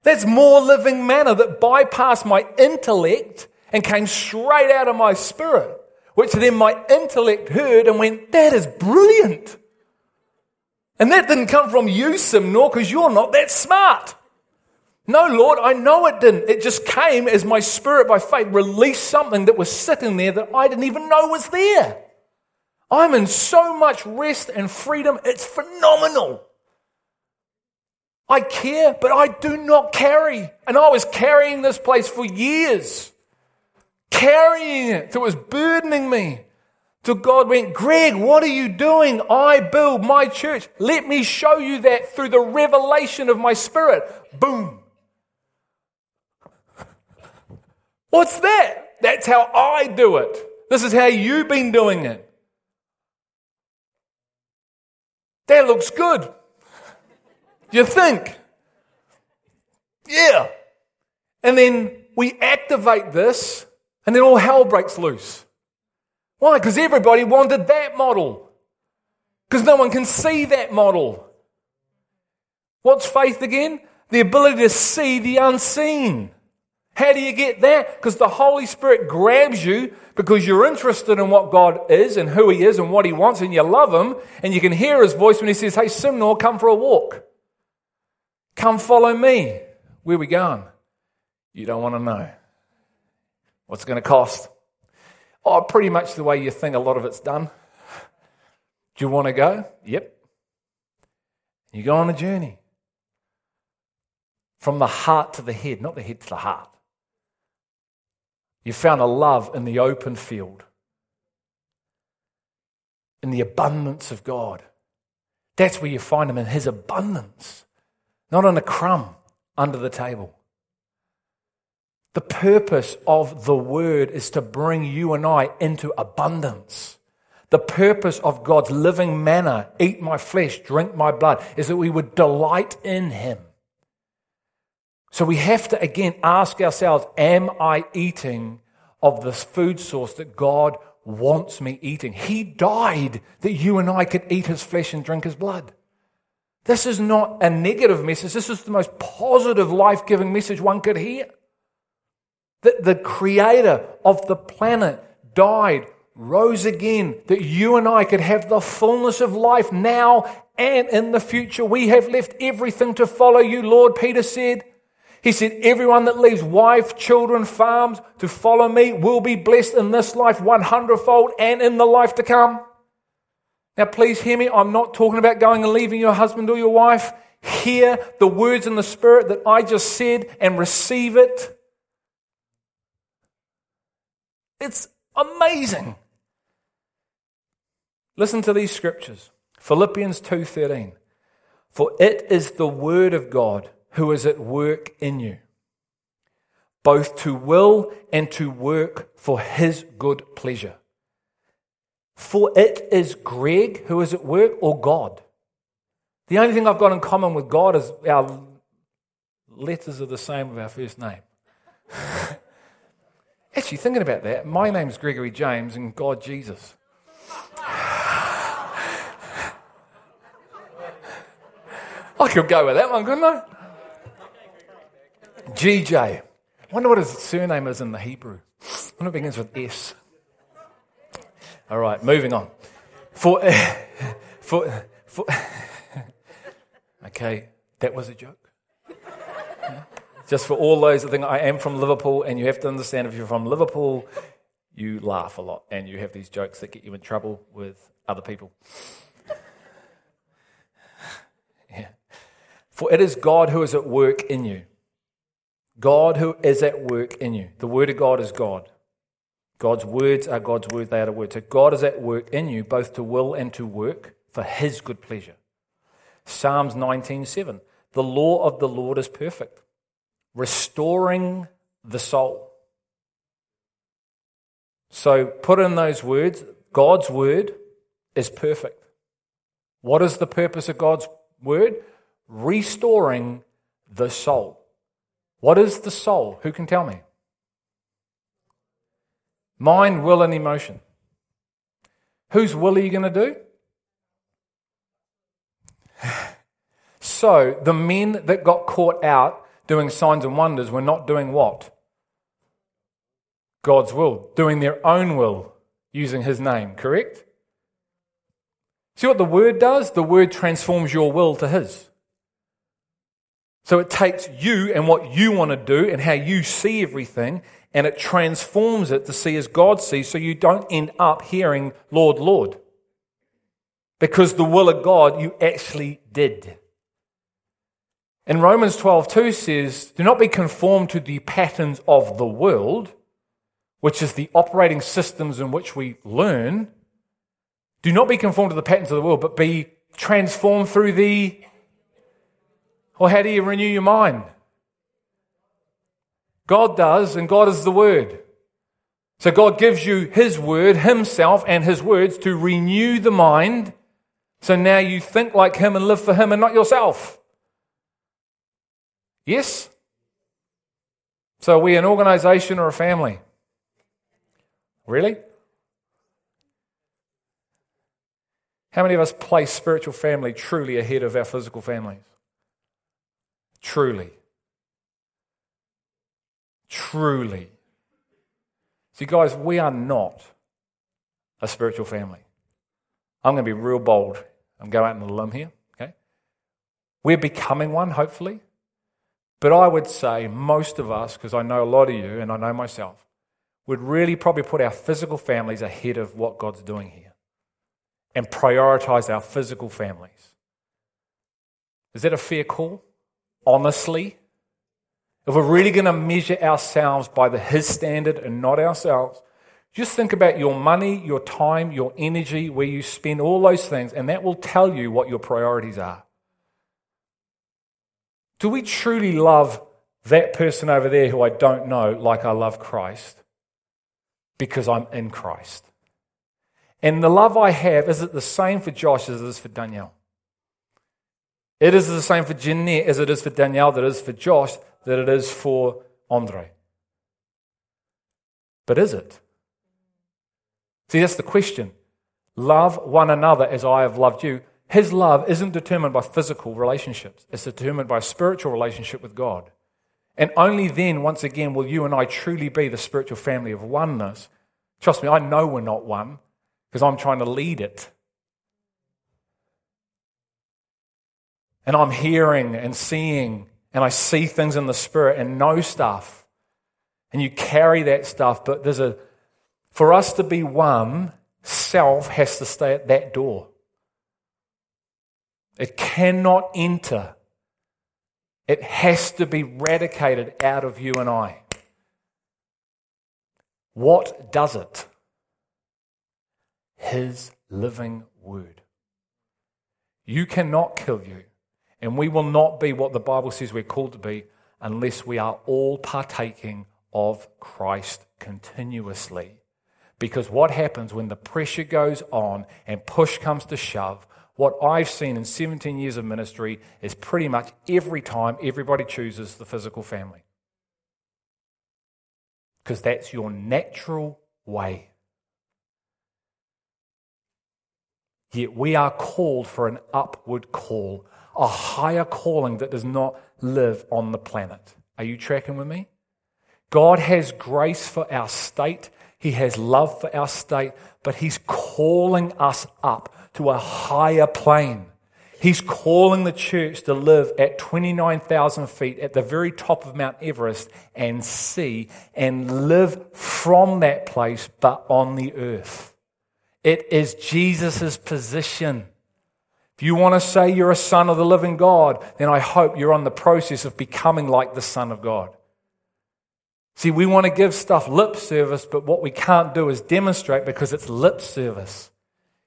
That's more living manna that bypassed my intellect and came straight out of my spirit, which then my intellect heard and went, That is brilliant. And that didn't come from you, Simnor, because you're not that smart. No, Lord, I know it didn't. It just came as my spirit by faith released something that was sitting there that I didn't even know was there. I'm in so much rest and freedom, it's phenomenal. I care, but I do not carry. And I was carrying this place for years, carrying it. So it was burdening me. Till God went, Greg, what are you doing? I build my church. Let me show you that through the revelation of my spirit. Boom. What's that? That's how I do it. This is how you've been doing it. That looks good. You think? Yeah. And then we activate this, and then all hell breaks loose. Why? Because everybody wanted that model. Because no one can see that model. What's faith again? The ability to see the unseen. How do you get that? Because the Holy Spirit grabs you because you're interested in what God is and who He is and what He wants, and you love Him, and you can hear His voice when He says, Hey, Simnor, come for a walk. Come follow me. Where are we going? You don't want to know. What's going to cost? Oh, pretty much the way you think a lot of it's done. Do you want to go? Yep. You go on a journey. From the heart to the head, not the head to the heart. You found a love in the open field, in the abundance of God. That's where you find Him in His abundance not on a crumb under the table. The purpose of the word is to bring you and I into abundance. The purpose of God's living manna, eat my flesh, drink my blood, is that we would delight in Him. So we have to again ask ourselves Am I eating of this food source that God wants me eating? He died that you and I could eat His flesh and drink His blood. This is not a negative message. This is the most positive, life giving message one could hear. That the creator of the planet died, rose again, that you and I could have the fullness of life now and in the future. We have left everything to follow you, Lord, Peter said. He said, Everyone that leaves wife, children, farms to follow me will be blessed in this life one hundredfold and in the life to come. Now, please hear me. I'm not talking about going and leaving your husband or your wife. Hear the words in the Spirit that I just said and receive it. It's amazing. Listen to these scriptures. Philippians 2:13. For it is the word of God who is at work in you, both to will and to work for his good pleasure. For it is Greg who is at work or God. The only thing I've got in common with God is our letters are the same with our first name. Actually, thinking about that, my name's Gregory James and God Jesus. I could go with that one, couldn't I? GJ. I wonder what his surname is in the Hebrew. I wonder it begins with S. All right, moving on. For, for, for okay, that was a joke. Just for all those that think I am from Liverpool, and you have to understand if you're from Liverpool, you laugh a lot and you have these jokes that get you in trouble with other people. yeah. For it is God who is at work in you God who is at work in you. The Word of God is God. God's words are God's word, they are the word. So God is at work in you, both to will and to work for his good pleasure. Psalms 19:7. The law of the Lord is perfect, restoring the soul. So put in those words, God's word is perfect. What is the purpose of God's word? Restoring the soul. What is the soul? Who can tell me? Mind, will, and emotion. Whose will are you going to do? So, the men that got caught out doing signs and wonders were not doing what? God's will, doing their own will using his name, correct? See what the word does? The word transforms your will to his. So it takes you and what you want to do and how you see everything and it transforms it to see as God sees so you don't end up hearing, Lord, Lord. Because the will of God you actually did. And Romans 12, 2 says, Do not be conformed to the patterns of the world, which is the operating systems in which we learn. Do not be conformed to the patterns of the world, but be transformed through the or how do you renew your mind? God does, and God is the Word. So God gives you His Word, Himself, and His words to renew the mind. So now you think like Him and live for Him and not yourself. Yes? So are we an organization or a family? Really? How many of us place spiritual family truly ahead of our physical families? Truly. Truly. See, guys, we are not a spiritual family. I'm going to be real bold. I'm going out on a limb here, okay? We're becoming one, hopefully. But I would say most of us, because I know a lot of you and I know myself, would really probably put our physical families ahead of what God's doing here and prioritize our physical families. Is that a fair call? Honestly, if we're really going to measure ourselves by the His standard and not ourselves, just think about your money, your time, your energy, where you spend all those things, and that will tell you what your priorities are. Do we truly love that person over there who I don't know like I love Christ? Because I'm in Christ. And the love I have, is it the same for Josh as it is for Danielle? It is the same for Jeanette as it is for Danielle, that it is for Josh, that it is for Andre. But is it? See, that's the question. Love one another as I have loved you. His love isn't determined by physical relationships, it's determined by a spiritual relationship with God. And only then, once again, will you and I truly be the spiritual family of oneness Trust me, I know we're not one because I'm trying to lead it. And I'm hearing and seeing, and I see things in the spirit and know stuff. And you carry that stuff, but there's a, for us to be one, self has to stay at that door. It cannot enter. It has to be eradicated out of you and I. What does it? His living word. You cannot kill you, and we will not be what the Bible says we're called to be unless we are all partaking of Christ continuously. Because what happens when the pressure goes on and push comes to shove, what I've seen in 17 years of ministry is pretty much every time everybody chooses the physical family because that's your natural way. Yet we are called for an upward call, a higher calling that does not live on the planet. Are you tracking with me? God has grace for our state, He has love for our state, but He's calling us up to a higher plane. He's calling the church to live at 29,000 feet at the very top of Mount Everest and see and live from that place, but on the earth. It is Jesus' position. If you want to say you're a son of the living God, then I hope you're on the process of becoming like the Son of God. See, we want to give stuff lip service, but what we can't do is demonstrate because it's lip service.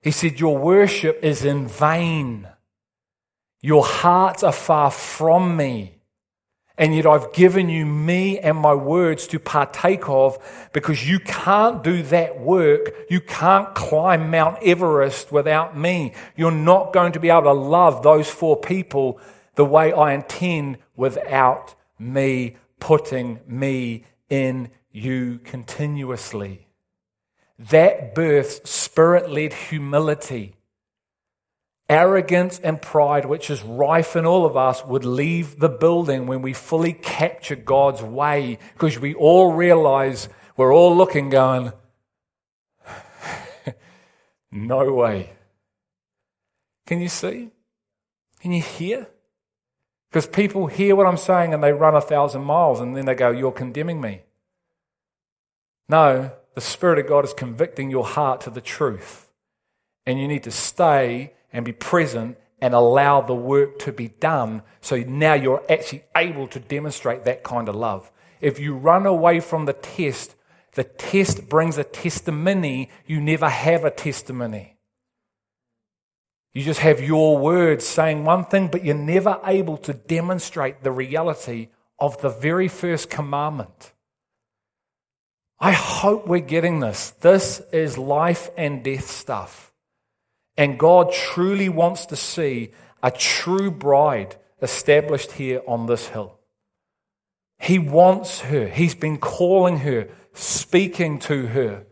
He said, Your worship is in vain. Your hearts are far from me. And yet I've given you me and my words to partake of because you can't do that work. You can't climb Mount Everest without me. You're not going to be able to love those four people the way I intend without me putting me in you continuously. That births spirit led humility arrogance and pride, which is rife in all of us, would leave the building when we fully capture God's way because we all realize we're all looking, going, no way. Can you see? Can you hear? Because people hear what I'm saying and they run a thousand miles and then they go, You're condemning me. No, the Spirit of God is convicting your heart to the truth. And you need to stay and be present and allow the work to be done so now you're actually able to demonstrate that kind of love. If you run away from the test, the test brings a testimony, you never have a testimony. You just have your words saying one thing, but you're never able to demonstrate the reality of the very first commandment. I hope we're getting this. This is life and death stuff. And God truly wants to see a true bride established here on this hill. He wants her. He's been calling her, speaking to her,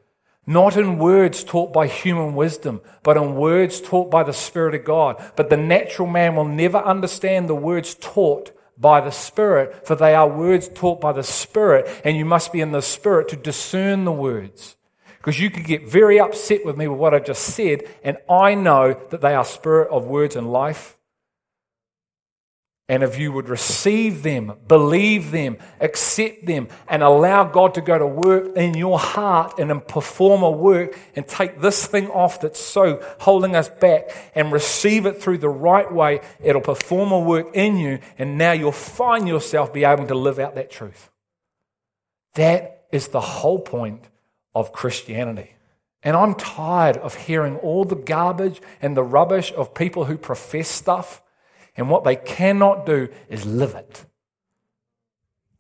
not in words taught by human wisdom, but in words taught by the Spirit of God. But the natural man will never understand the words taught by the Spirit, for they are words taught by the Spirit, and you must be in the Spirit to discern the words. Because you could get very upset with me with what I just said, and I know that they are spirit of words and life. And if you would receive them, believe them, accept them, and allow God to go to work in your heart and perform a work and take this thing off that's so holding us back and receive it through the right way, it'll perform a work in you, and now you'll find yourself be able to live out that truth. That is the whole point of Christianity. And I'm tired of hearing all the garbage and the rubbish of people who profess stuff, and what they cannot do is live it.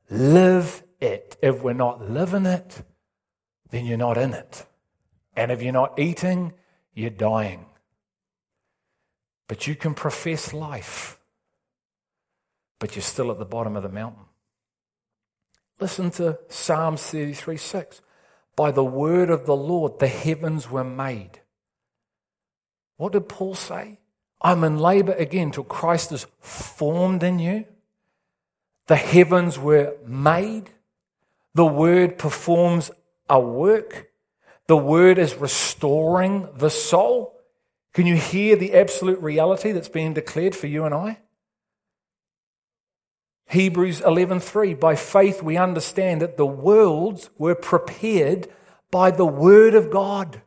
Live it. If we're not living it, then you're not in it. And if you're not eating, you're dying. But you can profess life, but you're still at the bottom of the mountain. Listen to Psalm 33 6. By the word of the Lord, the heavens were made. What did Paul say? I'm in labor again till Christ is formed in you. The heavens were made. The word performs a work. The word is restoring the soul. Can you hear the absolute reality that's being declared for you and I? Hebrews 11:3 By faith we understand that the worlds were prepared by the word of God.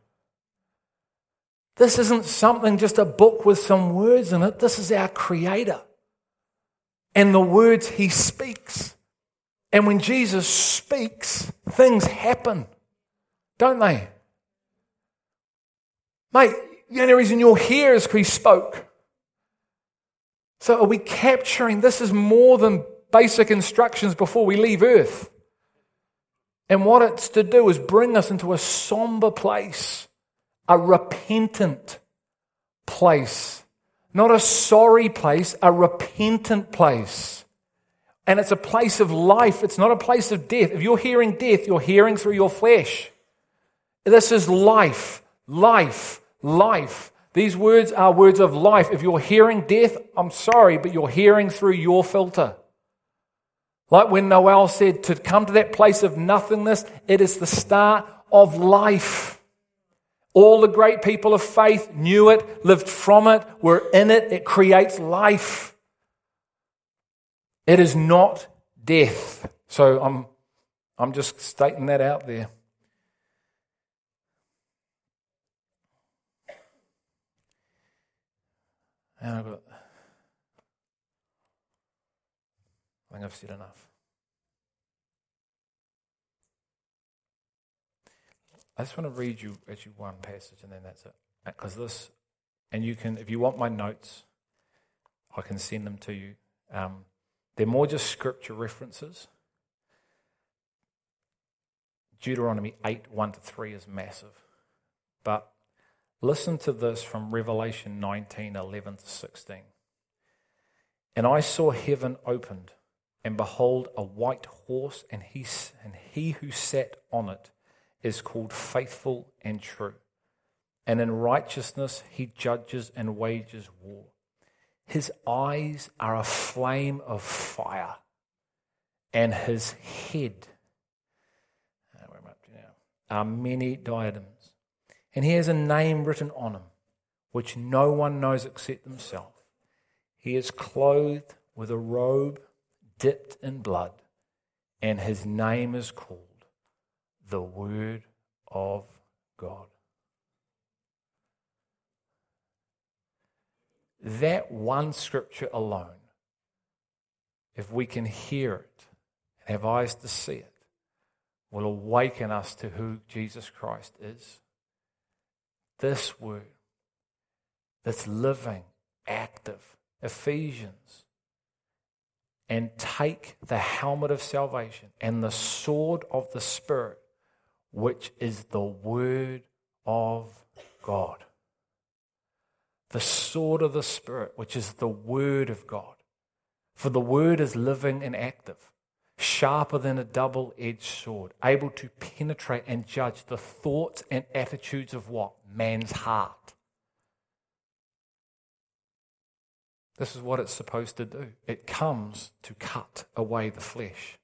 This isn't something just a book with some words in it. This is our creator. And the words he speaks. And when Jesus speaks, things happen. Don't they? Mate, the only reason you're here is because he spoke. So are we capturing this is more than basic instructions before we leave earth. And what it's to do is bring us into a somber place, a repentant place. Not a sorry place, a repentant place. And it's a place of life, it's not a place of death. If you're hearing death, you're hearing through your flesh. This is life, life, life. These words are words of life. If you're hearing death, I'm sorry, but you're hearing through your filter. Like when Noel said, to come to that place of nothingness, it is the start of life. All the great people of faith knew it, lived from it, were in it. It creates life. It is not death. So I'm, I'm just stating that out there. And I've got I think I've said enough. I just want to read you actually one passage and then that's it. Because this, and you can, if you want my notes, I can send them to you. Um, they're more just scripture references. Deuteronomy 8 1 to 3 is massive. But listen to this from Revelation 19 11 to 16. And I saw heaven opened and behold, a white horse, and he, and he who sat on it is called faithful and true. And in righteousness he judges and wages war. His eyes are a flame of fire, and his head uh, are many diadems. And he has a name written on him, which no one knows except himself. He is clothed with a robe dipped in blood, and his name is called the Word of God. That one scripture alone, if we can hear it and have eyes to see it, will awaken us to who Jesus Christ is. This word that's living, active. Ephesians and take the helmet of salvation and the sword of the Spirit, which is the Word of God. The sword of the Spirit, which is the Word of God. For the Word is living and active, sharper than a double edged sword, able to penetrate and judge the thoughts and attitudes of what? Man's heart. This is what it's supposed to do. It comes to cut away the flesh,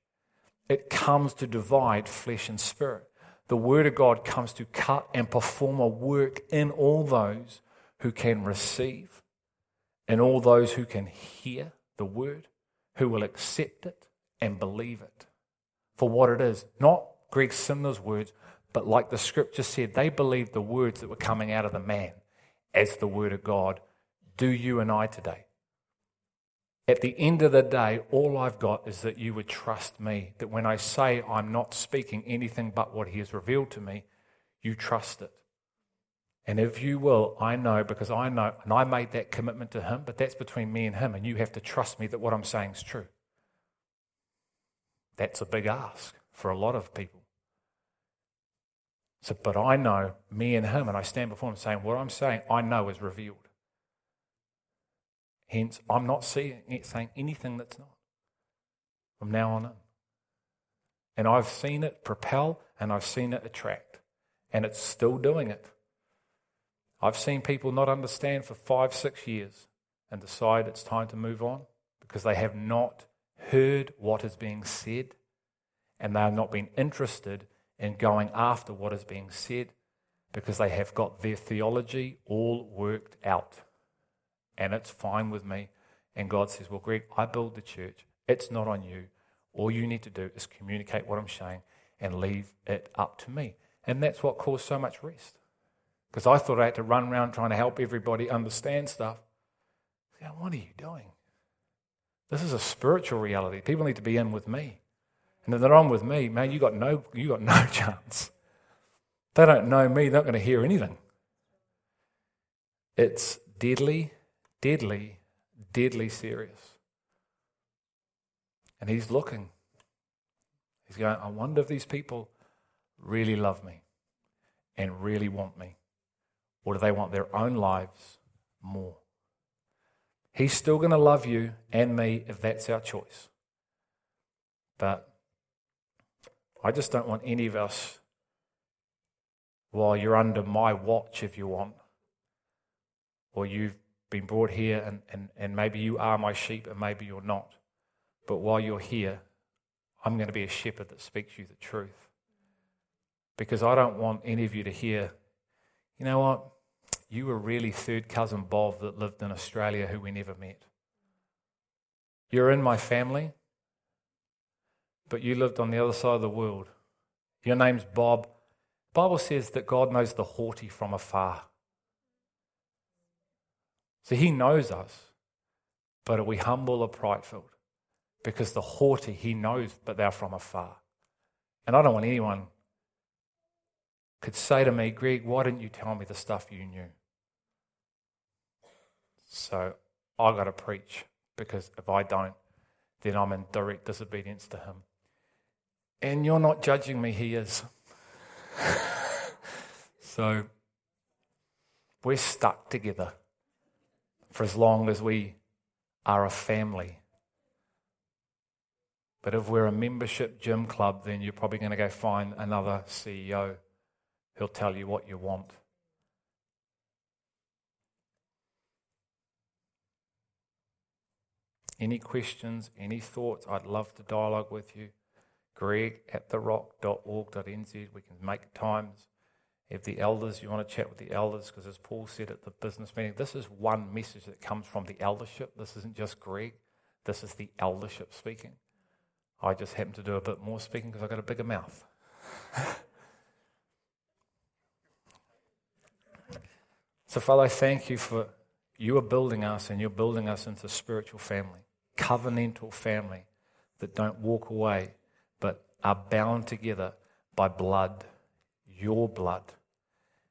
it comes to divide flesh and spirit. The Word of God comes to cut and perform a work in all those who can receive and all those who can hear the Word, who will accept it and believe it for what it is. Not Greg Simnor's words, but like the scripture said, they believed the words that were coming out of the man as the Word of God. Do you and I today? At the end of the day, all I've got is that you would trust me. That when I say I'm not speaking anything but what He has revealed to me, you trust it. And if you will, I know because I know, and I made that commitment to Him, but that's between me and Him, and you have to trust me that what I'm saying is true. That's a big ask for a lot of people. So, but I know me and Him, and I stand before Him saying, What I'm saying, I know is revealed. Hence, I'm not saying anything that's not from now on in. And I've seen it propel and I've seen it attract, and it's still doing it. I've seen people not understand for five, six years and decide it's time to move on because they have not heard what is being said and they have not been interested in going after what is being said because they have got their theology all worked out. And it's fine with me. And God says, Well, Greg, I build the church. It's not on you. All you need to do is communicate what I'm saying and leave it up to me. And that's what caused so much rest. Because I thought I had to run around trying to help everybody understand stuff. Yeah, what are you doing? This is a spiritual reality. People need to be in with me. And if they're on with me, man, you got no you got no chance. They don't know me, they're not going to hear anything. It's deadly, deadly, deadly serious. And he's looking. He's going, I wonder if these people really love me and really want me. Or do they want their own lives more? He's still going to love you and me if that's our choice. But I just don't want any of us, while you're under my watch, if you want, or you've been brought here and, and, and maybe you are my sheep and maybe you're not. But while you're here, I'm going to be a shepherd that speaks you the truth. Because I don't want any of you to hear, you know what? You were really third cousin Bob that lived in Australia who we never met. You're in my family, but you lived on the other side of the world. Your name's Bob. Bible says that God knows the haughty from afar. So he knows us, but are we humble or prideful? Because the haughty he knows, but they're from afar. And I don't want anyone could say to me, Greg, why didn't you tell me the stuff you knew? So I got to preach because if I don't, then I'm in direct disobedience to him. And you're not judging me, he is. so we're stuck together for as long as we are a family. But if we're a membership gym club, then you're probably going to go find another CEO who'll tell you what you want. Any questions, any thoughts? I'd love to dialogue with you. Greg at therock.org.nz. We can make times. If the elders, you want to chat with the elders, because as Paul said at the business meeting, this is one message that comes from the eldership. This isn't just Greg, this is the eldership speaking. I just happen to do a bit more speaking because I've got a bigger mouth. so, Father, I thank you for you are building us and you're building us into spiritual family covenantal family that don't walk away but are bound together by blood, your blood.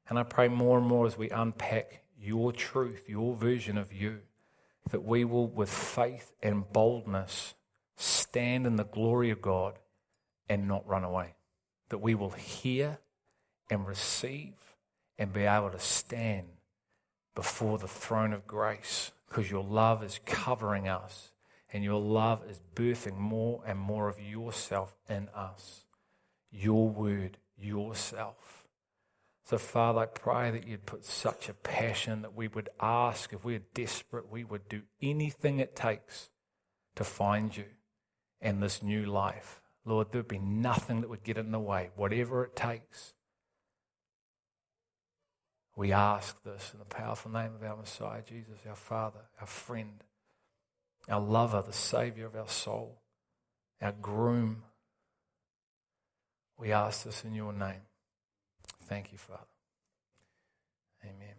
And I pray more and more as we unpack your truth, your version of you, that we will, with faith and boldness, stand in the glory of God and not run away. That we will hear and receive and be able to stand before the throne of grace because your love is covering us and your love is birthing more and more of yourself in us. Your word, yourself. So, Father, I pray that you'd put such a passion that we would ask, if we're desperate, we would do anything it takes to find you and this new life. Lord, there'd be nothing that would get in the way, whatever it takes. We ask this in the powerful name of our Messiah, Jesus, our Father, our friend our lover, the Savior of our soul, our groom. We ask this in your name. Thank you, Father. Amen.